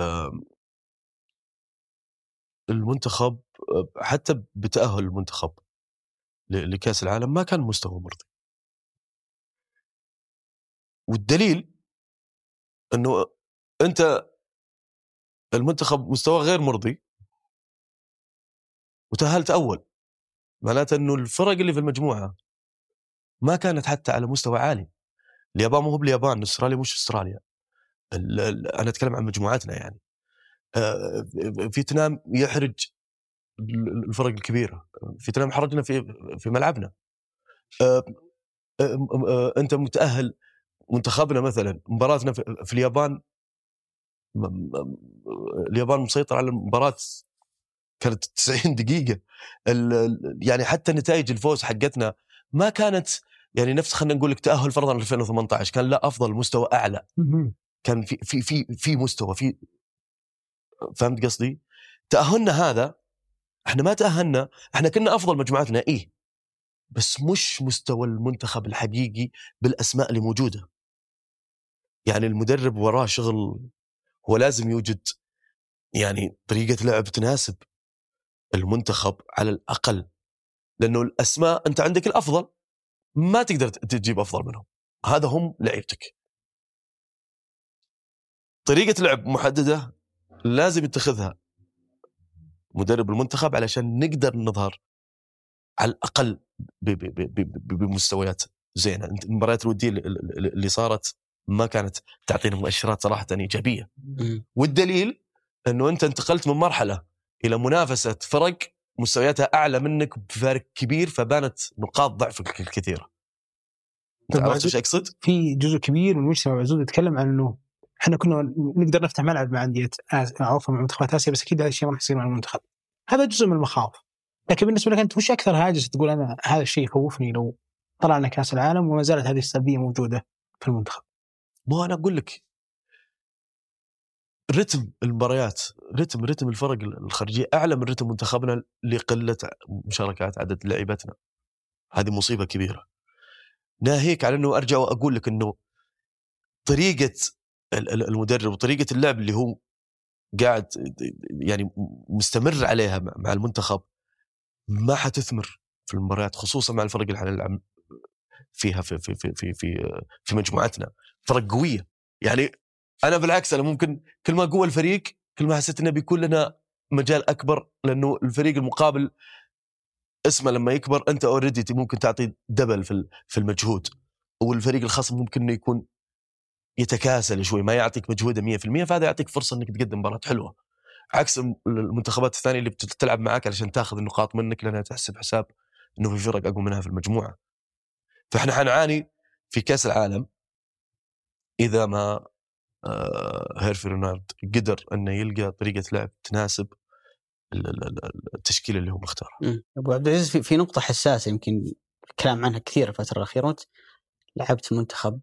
المنتخب حتى بتأهل المنتخب لكأس العالم ما كان مستوى مرضي. والدليل إنه أنت المنتخب مستوى غير مرضي وتأهلت أول. معناته إنه الفرق اللي في المجموعة ما كانت حتى على مستوى عالي. اليابان مو باليابان إستراليا مش إستراليا. ال- ال- أنا أتكلم عن مجموعتنا يعني. آه، فيتنام يحرج ال- الفرق الكبيرة. فيتنام حرجنا في في ملعبنا. آه، آه، أنت متأهل منتخبنا مثلا مباراتنا في اليابان اليابان مسيطر على المباراة كانت 90 دقيقة. يعني حتى نتائج الفوز حقتنا ما كانت يعني نفس خلينا نقول لك تأهل فرضا 2018 كان لا أفضل مستوى أعلى. كان في في في في مستوى في فهمت قصدي؟ تأهلنا هذا إحنا ما تأهلنا إحنا كنا أفضل مجموعتنا إيه. بس مش مستوى المنتخب الحقيقي بالأسماء اللي موجودة. يعني المدرب وراه شغل هو لازم يوجد يعني طريقة لعب تناسب. المنتخب على الأقل لأنه الأسماء أنت عندك الأفضل. ما تقدر تجيب أفضل منهم. هذا هم لعيبتك. طريقة لعب محددة لازم يتخذها مدرب المنتخب علشان نقدر نظهر على الأقل بمستويات زينة. المباريات الودية اللي- صارت ما كانت تعطينا مؤشرات صراحة إيجابية. والدليل إنه أنت انتقلت من مرحلة إلى منافسة فرق مستوياتها أعلى منك بفارق كبير فبانت نقاط ضعفك الكثيرة طب عرفت إيش أقصد؟ في جزء كبير من المجتمع معزوز يتكلم عن إنه إحنا كنا نقدر نفتح ملعب مع أندية عفوا مع منتخبات آسيا بس أكيد هذا الشيء ما راح يصير مع المنتخب. هذا جزء من المخاوف. لكن بالنسبة لك أنت وش أكثر هاجس تقول أنا هذا الشيء يخوفني لو طلعنا كأس العالم وما زالت هذه السلبية موجودة في المنتخب. مو أنا أقول لك رتم المباريات رتم رتم الفرق الخارجية أعلى من رتم منتخبنا لقلة مشاركات عدد لعيبتنا. هذه مصيبة كبيرة. ناهيك على إنه أرجع وأقول لك إنه طريقة ال- ال- المدرب وطريقة اللعب اللي هو قاعد يعني مستمر عليها مع المنتخب ما حتثمر في المباريات خصوصا مع الفرق اللي حنلعب فيها في في في في في, في مجموعتنا. فرق قوية. يعني أنا بالعكس أنا ممكن كل ما قوى الفريق كل ما حسيت إنه بيكون لنا مجال أكبر لأنه الفريق المقابل اسمه لما يكبر أنت already ممكن تعطي double في في المجهود والفريق الخصم ممكن إنه يكون يتكاسل شوي ما يعطيك مجهودة 100% فهذا يعطيك فرصة إنك تقدم مباراة حلوة. عكس الم- المنتخبات الثانية اللي بتلعب معك علشان تاخذ النقاط منك لأنها تحسب حساب إنه في فرق أقوى منها في المجموعة. فإحنا حنعاني في كأس العالم إذا ما هيرفي رينارد قدر إنه يلقى طريقة لعب تناسب ال- ال- ال- التشكيل اللي هو مختاره مم. أبو عبد العزيز في, نقطة حساسة يمكن الكلام عنها كثير الفترة الأخيرة وأنت لعبت منتخب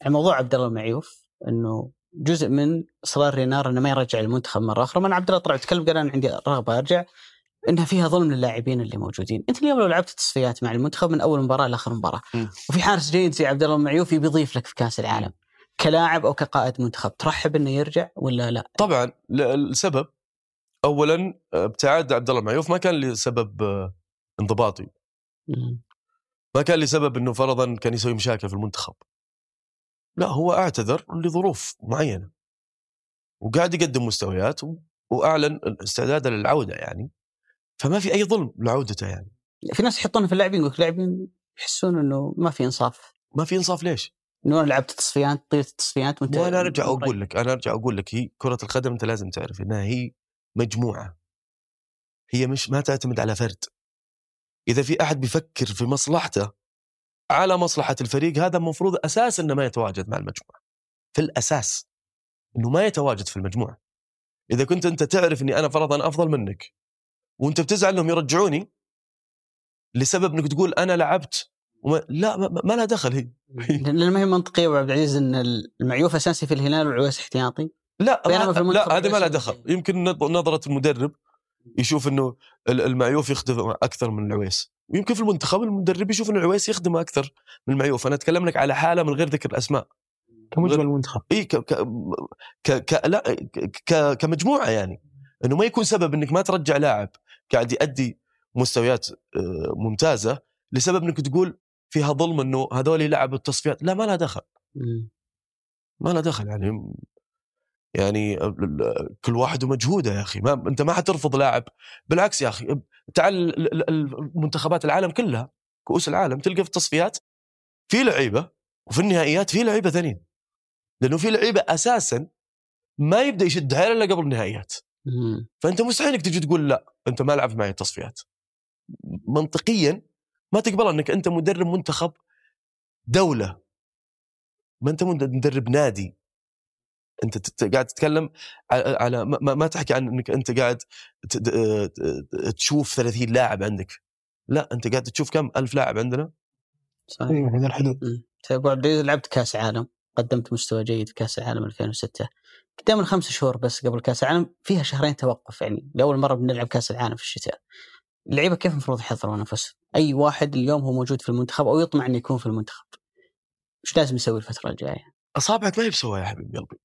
يعني موضوع عبد الله المعيوف إنه جزء من اصرار رينار إنه ما يرجع المنتخب مرة أخرى من عبد الله طلع يتكلم قال أنا عندي رغبة أرجع إنها فيها ظلم للاعبين اللي موجودين، أنت اليوم لو لعبت تصفيات مع المنتخب من أول مباراة لآخر مباراة مم. وفي حارس جيد زي عبد الله المعيوف يبي يضيف لك في كأس العالم كلاعب أو كقائد منتخب ترحب إنه يرجع ولا لا؟ طبعا السبب اولا آه، ابتعاد عبد الله معيوف ما كان لسبب آه، انضباطي. ما كان لسبب إنه فرضا كان يسوي مشاكل في المنتخب لا هو أعتذر لظروف معينة وقاعد يقدم مستويات وأعلن استعداده للعودة يعني فما في أي ظلم لعودته يعني في ناس يحطونها في اللاعبين يقول لك لاعبين يحسون إنه ما في إنصاف ما في إنصاف ليش؟ أنا لعبت تصفيات طيله التصفيات وأنت وأنا أرجع أقول لك أنا أرجع أقول لك هي كرة القدم أنت لازم تعرف إنها هي مجموعة. هي مش ما تعتمد على فرد. إذا في أحد بيفكر في مصلحته على مصلحة الفريق هذا المفروض أساسا إنه ما يتواجد مع المجموعة. في الأساس إنه ما يتواجد في المجموعة. إذا كنت أنت تعرف إني أنا فرضا أفضل منك وأنت بتزعل إنهم يرجعوني لسبب إنك تقول أنا لعبت وما لا ما, ما لها دخل هي. لأن ما هي منطقية ابو عبد العزيز إن المعيوف أساسي في الهلال والعويس احتياطي. لا لا هذه ما لها دخل. يمكن نظ- نظرة المدرب يشوف إنه ال- المعيوف يخدم أكثر من العويس ويمكن في المنتخب المدرب يشوف إنه العويس يخدم أكثر من المعيوف. أنا أتكلم لك على حالة من غير ذكر الأسماء. كمجمل المنتخب. إي ك ك ك ك لا ك ك كمجموعة يعني. إنه ما يكون سبب إنك ما ترجع لاعب قاعد يؤدي مستويات آه، ممتازة لسبب إنك تقول فيها ظلم إنه هذول لعبوا التصفيات. لا ما لها دخل. مم. ما له دخل يعني يعني كل واحد ومجهوده يا أخي. ما أنت ما حترفض لاعب. بالعكس يا أخي تعال ال- ال- ال- المنتخبات العالم كلها كؤوس العالم تلقى في التصفيات في لعيبة وفي النهائيات في لعيبة ثانيين. لأنه في لعيبة أساسا ما يبدأ يشد حيله إلا قبل النهائيات. مم. فأنت مستحيل إنك تجي تقول لا أنت ما لعبت معي التصفيات. منطقيا ما تقبل أنك أنت مدرب منتخب دولة. ما أنت مد- مدرب نادي. أنت قاعد تتكلم على ما, تحكي عن أنك أنت قاعد تشوف 30 لاعب عندك. لا أنت قاعد تشوف كم؟ ألف لاعب عندنا. صحيح. أيوه في ذا الحدود. طيب ابو عبد العزيز لعبت كأس عالم قدمت مستوى جيد في كأس العالم 2006 قدام الخمس شهور بس قبل كأس العالم فيها شهرين توقف يعني. لأول مرة بنلعب كأس العالم في الشتاء. اللعيبة كيف المفروض يحضروا نفسهم؟ أي واحد اليوم هو موجود في المنتخب أو يطمع إنه يكون في المنتخب إيش لازم يسوي الفترة الجاية؟ أصابعك ما هي يا حبيب قلبي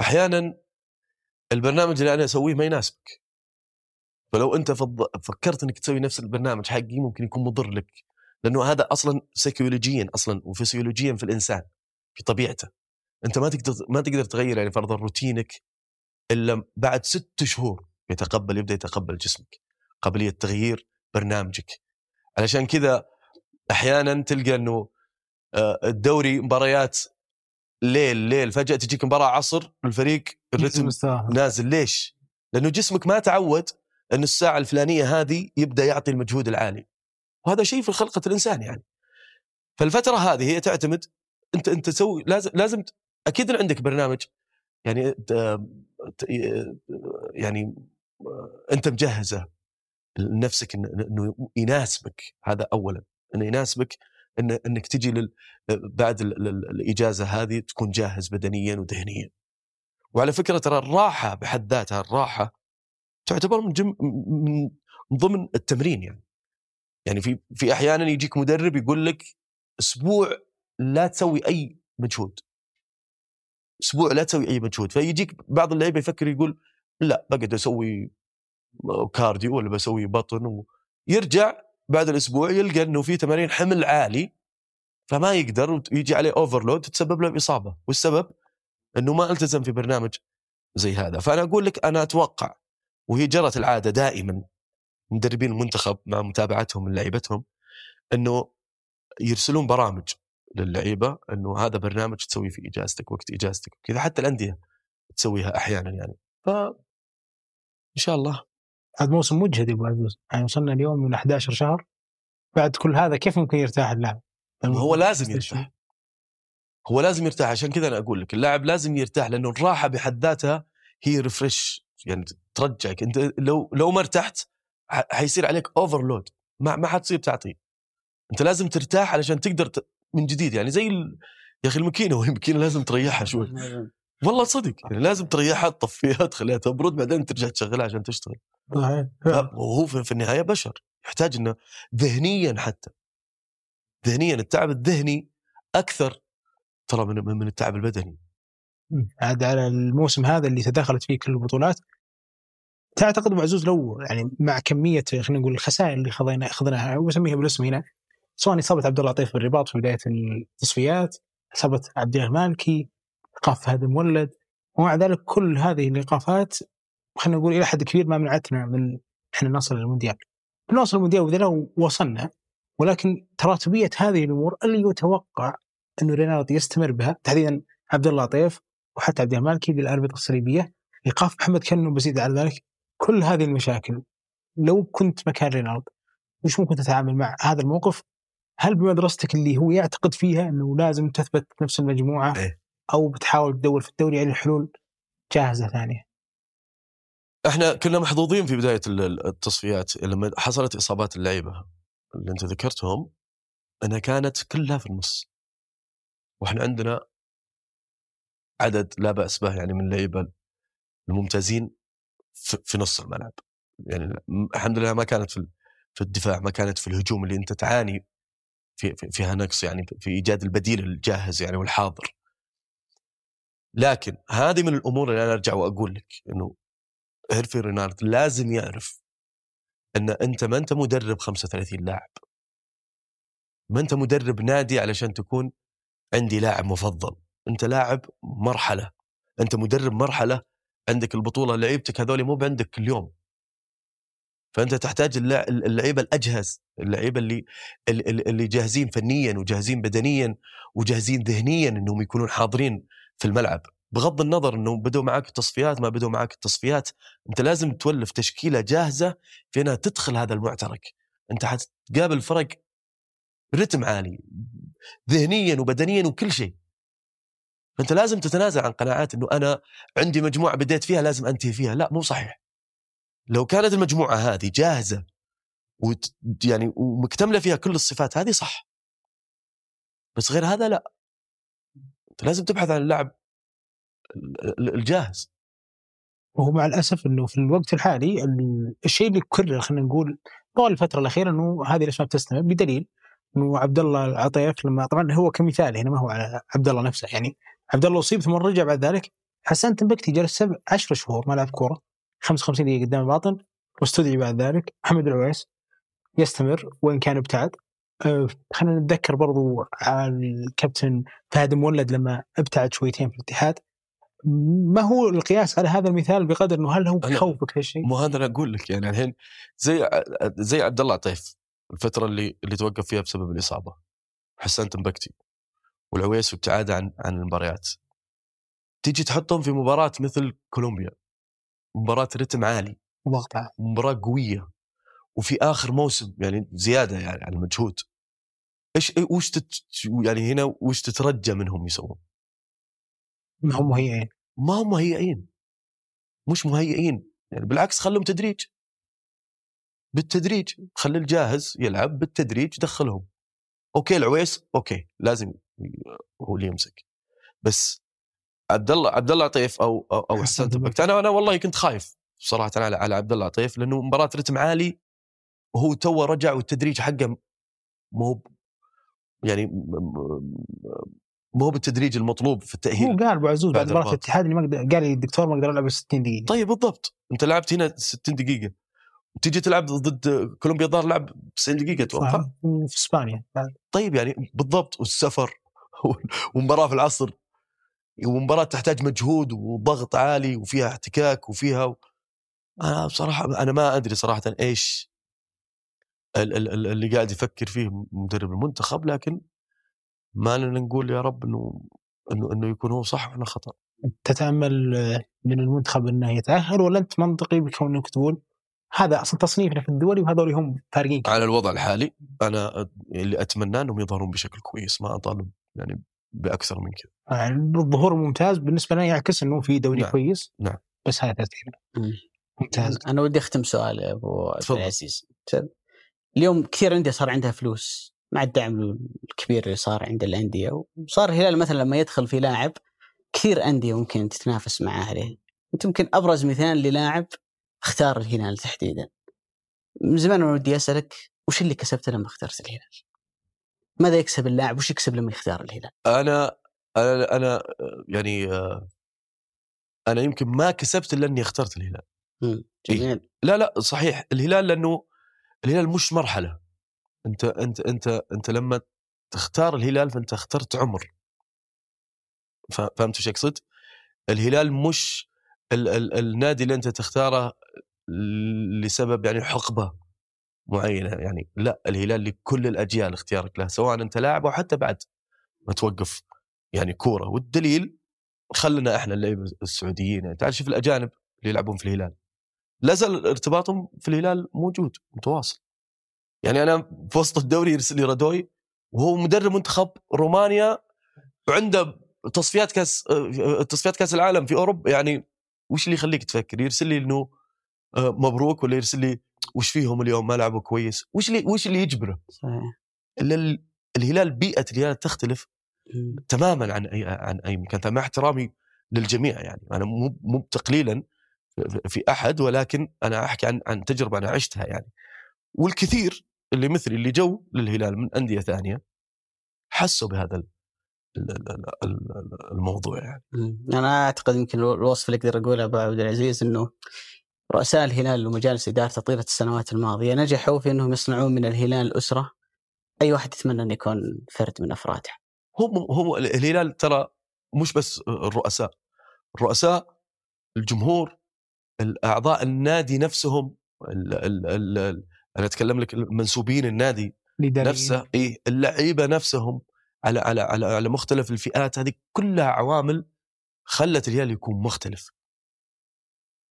أحيانا البرنامج اللي أنا أسويه ما يناسبك فلو أنت. فكرت إنك تسوي نفس البرنامج حقي ممكن يكون مضر لك لأنه هذا أصلا سيكولوجيا أصلا وفسيولوجيا في الإنسان في طبيعته أنت ما تقدر ما تقدر تغير يعني فرضا روتينك إلا بعد ست شهور يتقبل يبدأ يتقبل جسمك قابلية تغيير برنامجك. علشان كذا أحيانا تلقى إنه آه، الدوري مباريات ليل ليل فجأة تجيك مباراة عصر الفريق الرتم. نازل. ليش؟ لأنه جسمك ما تعود إن الساعة الفلانية هذه يبدأ يعطي المجهود العالي. وهذا شيء في خلقة الإنسان يعني. فالفترة هذه هي تعتمد أنت أنت تسوي لازم لازم أكيد عندك برنامج يعني ت- ت- يعني أنت مجهزه. لنفسك إنه يناسبك هذا اولا إنه يناسبك إن إنك تجي لل بعد ال- ال- الإجازة هذه تكون جاهز بدنيا وذهنيا. وعلى فكرة ترى الراحة بحد ذاتها الراحة تعتبر من جم من ضمن التمرين يعني. يعني في في أحيانا يجيك مدرب يقول لك أسبوع لا تسوي أي مجهود. أسبوع لا تسوي أي مجهود فيجيك بعض اللعيبة يفكر يقول لا بقعد أسوي cardio ولا بسوي بطن ويرجع بعد الأسبوع يلقى إنه في تمارين حمل عالي فما يقدر ويجي عليه اوفرلود تسبب له باصابه والسبب إنه ما التزم في برنامج زي هذا. فأنا أقول لك أنا أتوقع وهي جرت العادة دائما مدربين المنتخب مع متابعتهم لعيبتهم إنه يرسلون برامج للعيبة إنه هذا برنامج تسويه في إجازتك وقت إجازتك كذا حتى الأندية تسويها أحيانا يعني. ف إن شاء الله. هذا موسم مجهد يا أبو عزوز. يعني وصلنا اليوم من 11 شهر. بعد كل هذا كيف ممكن يرتاح اللاعب؟ هو لازم يرتاح. هو لازم يرتاح. عشان كذا أنا أقول لك اللاعب لازم يرتاح لأنه الراحة بحد ذاتها هي refresh يعني ترجعك. أنت لو لو ما ارتحت حيصير عليك overload ما ما حتصير تعطي. أنت لازم ترتاح علشان تقدر ت... من جديد. يعني زي ال... يا أخي الماكينه وهي الماكينه لازم تريحها شوي. والله صدق. يعني لازم تريحها تطفيها تخليها تبرد بعدين ترجع تشغلها عشان تشتغل. صحيح. وهو في النهاية بشر. يحتاج إنه ذهنيا حتى. ذهنيا التعب الذهني أكثر ترى من من التعب البدني. عاد على الموسم هذا اللي تداخلت فيه كل البطولات. تعتقد ابو عزوز لو يعني مع كمية خلينا نقول الخسائر اللي خضينا اخذناها وأسميها بالاسم هنا سواء إصابة عبد الله لطيف بالرباط في بداية التصفيات إصابة عبد الله المالكي إيقاف فهد المولد ومع ذلك كل هذه الإيقافات خلينا نقول إلى حد كبير ما منعتنا من إحنا نصل للمونديال. نوصل المونديال وذا وصلنا ولكن تراتبية هذه الأمور اللي يتوقع انه رينالدو يستمر بها تحديدا عبد الله لطيف وحتى عبد المالكي بالأربطة الصليبية إيقاف محمد كنو بزيد على ذلك كل هذه المشاكل لو كنت مكان رينالدو وش ممكن تتعامل مع هذا الموقف؟ هل بمدرستك اللي هو يعتقد فيها إنه لازم تثبت نفس المجموعة إيه. أو بتحاول تدور في الدوري على حلول جاهزة ثانية؟ إحنا كنا محظوظين في بداية ال- ال- التصفيات لما حصلت إصابات اللعيبة اللي أنت ذكرتهم أنها كانت كلها في النص. وإحنا عندنا عدد لا بأس به يعني من اللعيبة الممتازين في, نص الملعب. يعني الحمد لله ما كانت في في الدفاع ما كانت في الهجوم اللي أنت تعاني في- فيها نقص يعني في إيجاد البديل الجاهز يعني والحاضر. لكن هذه من الأمور اللي أنا أرجع وأقول لك إنه هيرفي رينارد لازم يعرف إن أنت ما أنت مدرب 35 لاعب. ما أنت مدرب نادي علشان تكون عندي لاعب مفضل. أنت لاعب مرحلة. أنت مدرب مرحلة عندك البطولة لعيبتك هذول مو بعندك كل يوم فأنت تحتاج اللع- اللعيبة الأجهز اللعيبة اللي اللي جاهزين فنيا وجاهزين بدنيا وجاهزين ذهنيا إنهم يكونون حاضرين في الملعب. بغض النظر إنه بدوا معك التصفيات ما بدوا معك التصفيات أنت لازم تولف تشكيلة جاهزة في إنها تدخل هذا المعترك. أنت حتقابل فرق رتم عالي ذهنيا وبدنيا وكل شيء. فأنت لازم تتنازل عن قناعات إنه أنا عندي مجموعة بديت فيها لازم أنتهي فيها. لا مو صحيح. لو كانت المجموعة هذه جاهزة وت يعني ومكتملة فيها كل الصفات هذه صح. بس غير هذا لا. لازم تبحث عن اللاعب ال- ال- الجاهز. وهو مع الأسف إنه في الوقت الحالي ال- الشيء اللي يكرر خلينا نقول طوال الفترة الأخيرة إنه هذه الاسماء بتستمر بدليل إنه عبد الله العطيف لما طبعا هو كمثال هنا ما هو على عبد الله نفسه. يعني عبد الله أصيب ثم رجع بعد ذلك حسان تنبكتي جلس سبع 10 شهور ما لعب كورة 55 دقيقة قدام الباطن واستدعي بعد ذلك محمد العويس يستمر وإن كان ابتعد. خلينا نتذكر برضو على الكابتن فهد مولد لما ابتعد شويتين في الاتحاد ما هو القياس على هذا المثال بقدر إنه هل هو بيخوفك هالشيء؟ مو هذا أنا أقول لك يعني الحين زي زي عبد الله عطيف الفترة اللي اللي توقف فيها بسبب الإصابة حسان تنبكتي والعويس وابتعاده عن عن المباريات تيجي تحطهم في مباراة مثل كولومبيا مباراة رتم عالي ضغط. مباراة قوية وفي آخر موسم يعني زيادة يعني على المجهود إيش وش تت يعني هنا وش تترجى منهم يسوون؟ ما هم مهيئين. ما هم مهيئين. مش مهيئين. يعني بالعكس خلهم تدريج. بالتدريج. خلي الجاهز يلعب بالتدريج دخلهم. okay العويس okay لازم هو اللي يمسك. بس عبد الله عبد الله عطيف أو أو, أو حسن. تمبكتي أنا أنا والله كنت خايف صراحة على على عبد الله عطيف لأنه مباراة رتم عالي وهو تو رجع والتدريج حقه مو يعني مو بالتدريج المطلوب في هو التأهيل قال ابو عزوز بعد مباراه. الاتحاد اني ما قال لي الدكتور ما أقدر العب 60 دقيقة. طيب بالضبط. أنت لعبت هنا 60 دقيقة. وتيجي تلعب ضد كولومبيا الظاهر لعب 90 دقيقة أتوقع. في إسبانيا. طيب يعني بالضبط. والسفر ومباراة في العصر. ومباراة تحتاج مجهود وضغط عالي وفيها احتكاك وفيها أنا بصراحة أنا ما أدري صراحة إيش اللي قاعد يفكر فيه مدرب المنتخب لكن ما لنا نقول يا رب إنه إنه إنه يكون هو صح وإحنا خطأ تتأمل من المنتخب إنه يتأهل ولا أنت منطقي بكون إنك تقول هذا أصلا تصنيفنا في الدوري وهذول هم فارقين على الوضع الحالي أنا اللي اتمناه أنهم يظهرون بشكل كويس ما أطالب يعني بأكثر من كذا يعني الظهور ممتاز بالنسبة لنا يعكس إنه في دوري نعم. كويس نعم. بس هذا. ممتاز أنا ودي أختم سؤال يا أبو عبد تفضل. العزيز اليوم كثير انديه صار عندها فلوس مع الدعم الكبير اللي صار عند الأندية وصار الهلال مثلا لما يدخل في لاعب كثير أندية ممكن تتنافس معاه عليه أنت يمكن أبرز مثال للاعب اختار الهلال تحديدا من زمان أنا ودي أسألك وش اللي كسبته لما اخترت الهلال؟ ماذا يكسب اللاعب؟ وش يكسب لما يختار الهلال؟ أنا أنا أنا يعني أنا يمكن ما كسبت إلا إني اخترت الهلال مم. جميل لا لا صحيح الهلال لأنه الهلال مش مرحلة. أنت أنت أنت أنت لما تختار الهلال فأنت اخترت عمر. فهمت إيش أقصد؟ الهلال مش ال ال النادي اللي أنت تختاره لسبب يعني حقبة معينة يعني لا الهلال لكل الأجيال اختيارك له سواء أنت لاعب أو حتى بعد ما توقف يعني كورة. والدليل خلنا إحنا اللعيبة السعوديين يعني تعال شوف الأجانب اللي يلعبون في الهلال. لا زال ارتباطهم في الهلال موجود متواصل. يعني أنا في وسط الدوري يرسل لي رادوي وهو مدرب منتخب رومانيا وعنده تصفيات كأس آه، تصفيات كأس العالم في أوروبا. يعني وش اللي يخليك تفكر؟ يرسل لي إنه آه، مبروك ولا يرسل لي وش فيهم اليوم؟ ما لعبوا كويس. وش اللي وش اللي يجبره؟ صحيح. الهلال بيئة الهلال تختلف. تماما عن أي عن أي مكان. مع احترامي للجميع يعني. أنا مو مو تقليلا في أحد ولكن أنا أحكي عن عن تجربة أنا عشتها يعني والكثير اللي مثلي اللي جو للهلال من أندية ثانية حسوا بهذا ال- ال- ال- ال- الموضوع يعني. أنا أعتقد يمكن الوصف اللي أقدر أقوله أبو عبد العزيز إنه رؤساء الهلال ومجالس ادارته طيلة السنوات الماضية نجحوا في إنهم يصنعون من الهلال أسرة أي واحد يتمنى انه يكون فرد من افرادها. هم هم الهلال ترى مش بس الرؤساء الرؤساء الجمهور الأعضاء النادي نفسهم ال ال ال ال أنا أتكلم لك منسوبين النادي الإداريين. نفسه اي اللعيبة نفسهم على على على على مختلف الفئات هذه كلها عوامل خلت الهلال يكون مختلف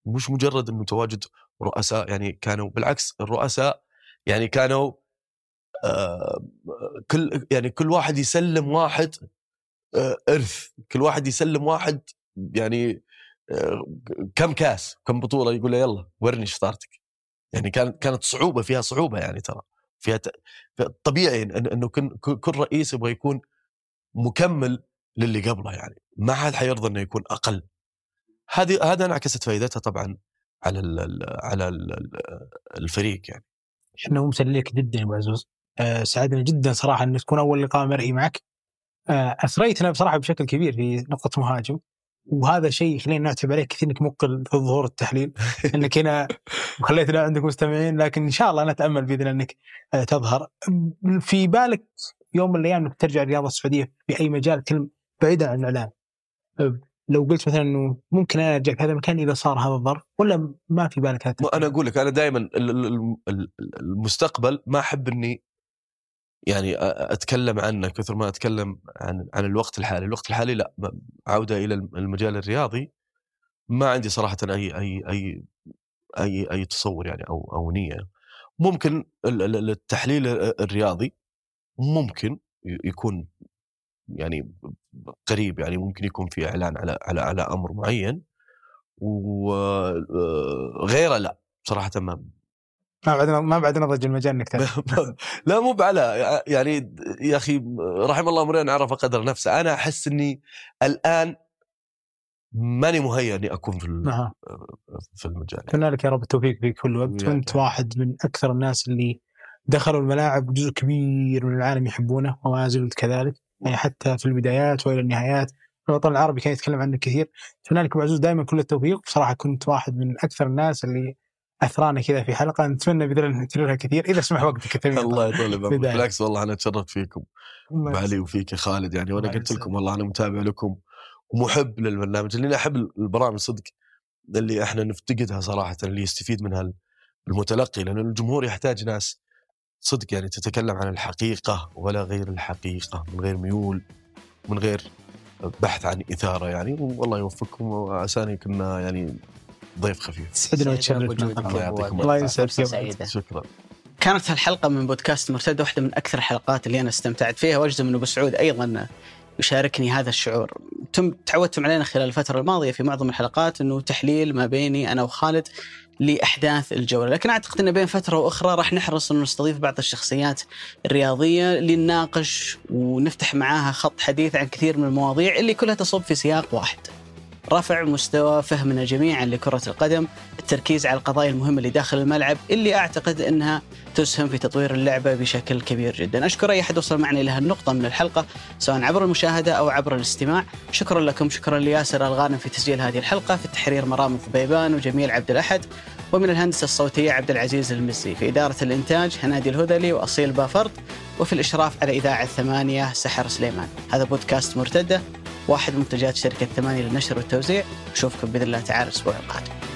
مش مجرد إنه تواجد رؤساء يعني كانوا بالعكس الرؤساء يعني كانوا آه كل يعني كل واحد يسلم واحد آه إرث كل واحد يسلم واحد يعني كم كاس كم بطولة يقول له يلا ورني شطارتك. يعني كانت كانت صعوبة فيها صعوبة يعني ترى. فيها. طبيعي إنه كل رئيس يبغى يكون مكمل للي قبله يعني. ما حد حيرضى إنه يكون أقل. هذه هذا انعكست فائدتها طبعا على ال ال على ال الفريق يعني. إحنا مسليك جدا يا أبو عزوز؟ آه، سعدنا جدا صراحة ان تكون أول لقاء مرئي معك. آه، أثريتنا بصراحة بشكل كبير في نقطة مهاجم. وهذا شيء يخلينا نعتب عليك كثير إنك مقل في ظهور التحليل. إنك هنا وخليتنا عندك مستمعين لكن إن شاء الله نتأمل بإذن الله إنك آه، تظهر. في بالك يوم من الأيام إنك ترجع الرياضة السعودية في اي مجال كلم بعيدا عن الإعلام؟ آه، لو قلت مثلا إنه ممكن أنا أرجع في هذا المكان إذا صار هذا الظرف ولا ما في بالك هذا أنا أقول لك أنا دائما المستقبل ما أحب إني يعني أتكلم عنه كثر ما أتكلم عن عن الوقت الحالي، الوقت الحالي لا عودة إلى المجال الرياضي ما عندي صراحة أي أي أي أي أي تصور يعني أو أو نية. ممكن ال- ال- التحليل الرياضي ممكن يكون يعني قريب يعني ممكن يكون في إعلان على على على أمر معين وغيره لا صراحة ما ما بعد ما بعد نضج المجال إنك. لا مو بعلى يعني يا أخي رحم الله امرئ عرف قدر نفسه. أنا أحس إني الآن ماني مهيأ إني أكون في أها. في المجال. اتمنى لك يا رب التوفيق في كل وقت. وأنت رب. واحد من أكثر الناس اللي دخلوا الملاعب جزء كبير من العالم يحبونه وما زلت كذلك. يعني حتى في البدايات وإلى النهايات. الوطن العربي كان يتكلم عنك كثير. أتمنى لك ابو عزوز دائما كل التوفيق. بصراحة كنت واحد من أكثر الناس اللي اثرانا كذا في حلقة نتمنى باذن الله نكررها كثير. إذا سمح وقتك الله يطول بعمرك. بالعكس والله أنا تشرفت فيكم. بعلي وفيك يا خالد يعني وأنا قلت. لكم والله أنا متابع لكم ومحب للبرنامج. اللي أنا أحب البرامج صدق اللي إحنا نفتقدها صراحة اللي يستفيد منها المتلقي لأن الجمهور يحتاج ناس صدق يعني تتكلم عن الحقيقة ولا غير الحقيقة من غير ميول من غير بحث عن إثارة يعني. والله يوفقكم وعساني كنا يعني ضيف خفيف. تسعدنا وتشرفنا الله يسعدك. شكرا. كانت هالحلقة من بودكاست مرتدة واحدة من أكثر الحلقات اللي أنا استمتعت فيها وأجزم أن أبو سعود أيضا يشاركني هذا الشعور. تم تعودتم علينا خلال الفترة الماضية في معظم الحلقات أنه تحليل ما بيني أنا وخالد لأحداث الجولة. لكن أعتقد أن بين فترة وأخرى راح نحرص أنه نستضيف بعض الشخصيات الرياضية لنناقش ونفتح معاها خط حديث عن كثير من المواضيع اللي كلها تصب في سياق واحد. رفع مستوى فهمنا جميعا لكرة القدم التركيز على القضايا المهمة اللي داخل الملعب اللي أعتقد أنها تسهم في تطوير اللعبة بشكل كبير جدا. أشكر أي أحد وصل معنا إلى هالنقطة من الحلقة سواء عبر المشاهدة أو عبر الاستماع. شكرا لكم شكرا لياسر الغانم في تسجيل هذه الحلقة في التحرير مرام الضبيبان وجميل عبد الأحد ومن الهندسة الصوتية عبد العزيز المزي في إدارة الإنتاج هنادي الهذلي وأصيل بافرد وفي الإشراف على إذاعة ثمانية سحر سليمان. هذا بودكاست مرتدة واحد من منتجات شركة ثمانية للنشر والتوزيع. أشوفكم بإذن الله تعالى الأسبوع القادم.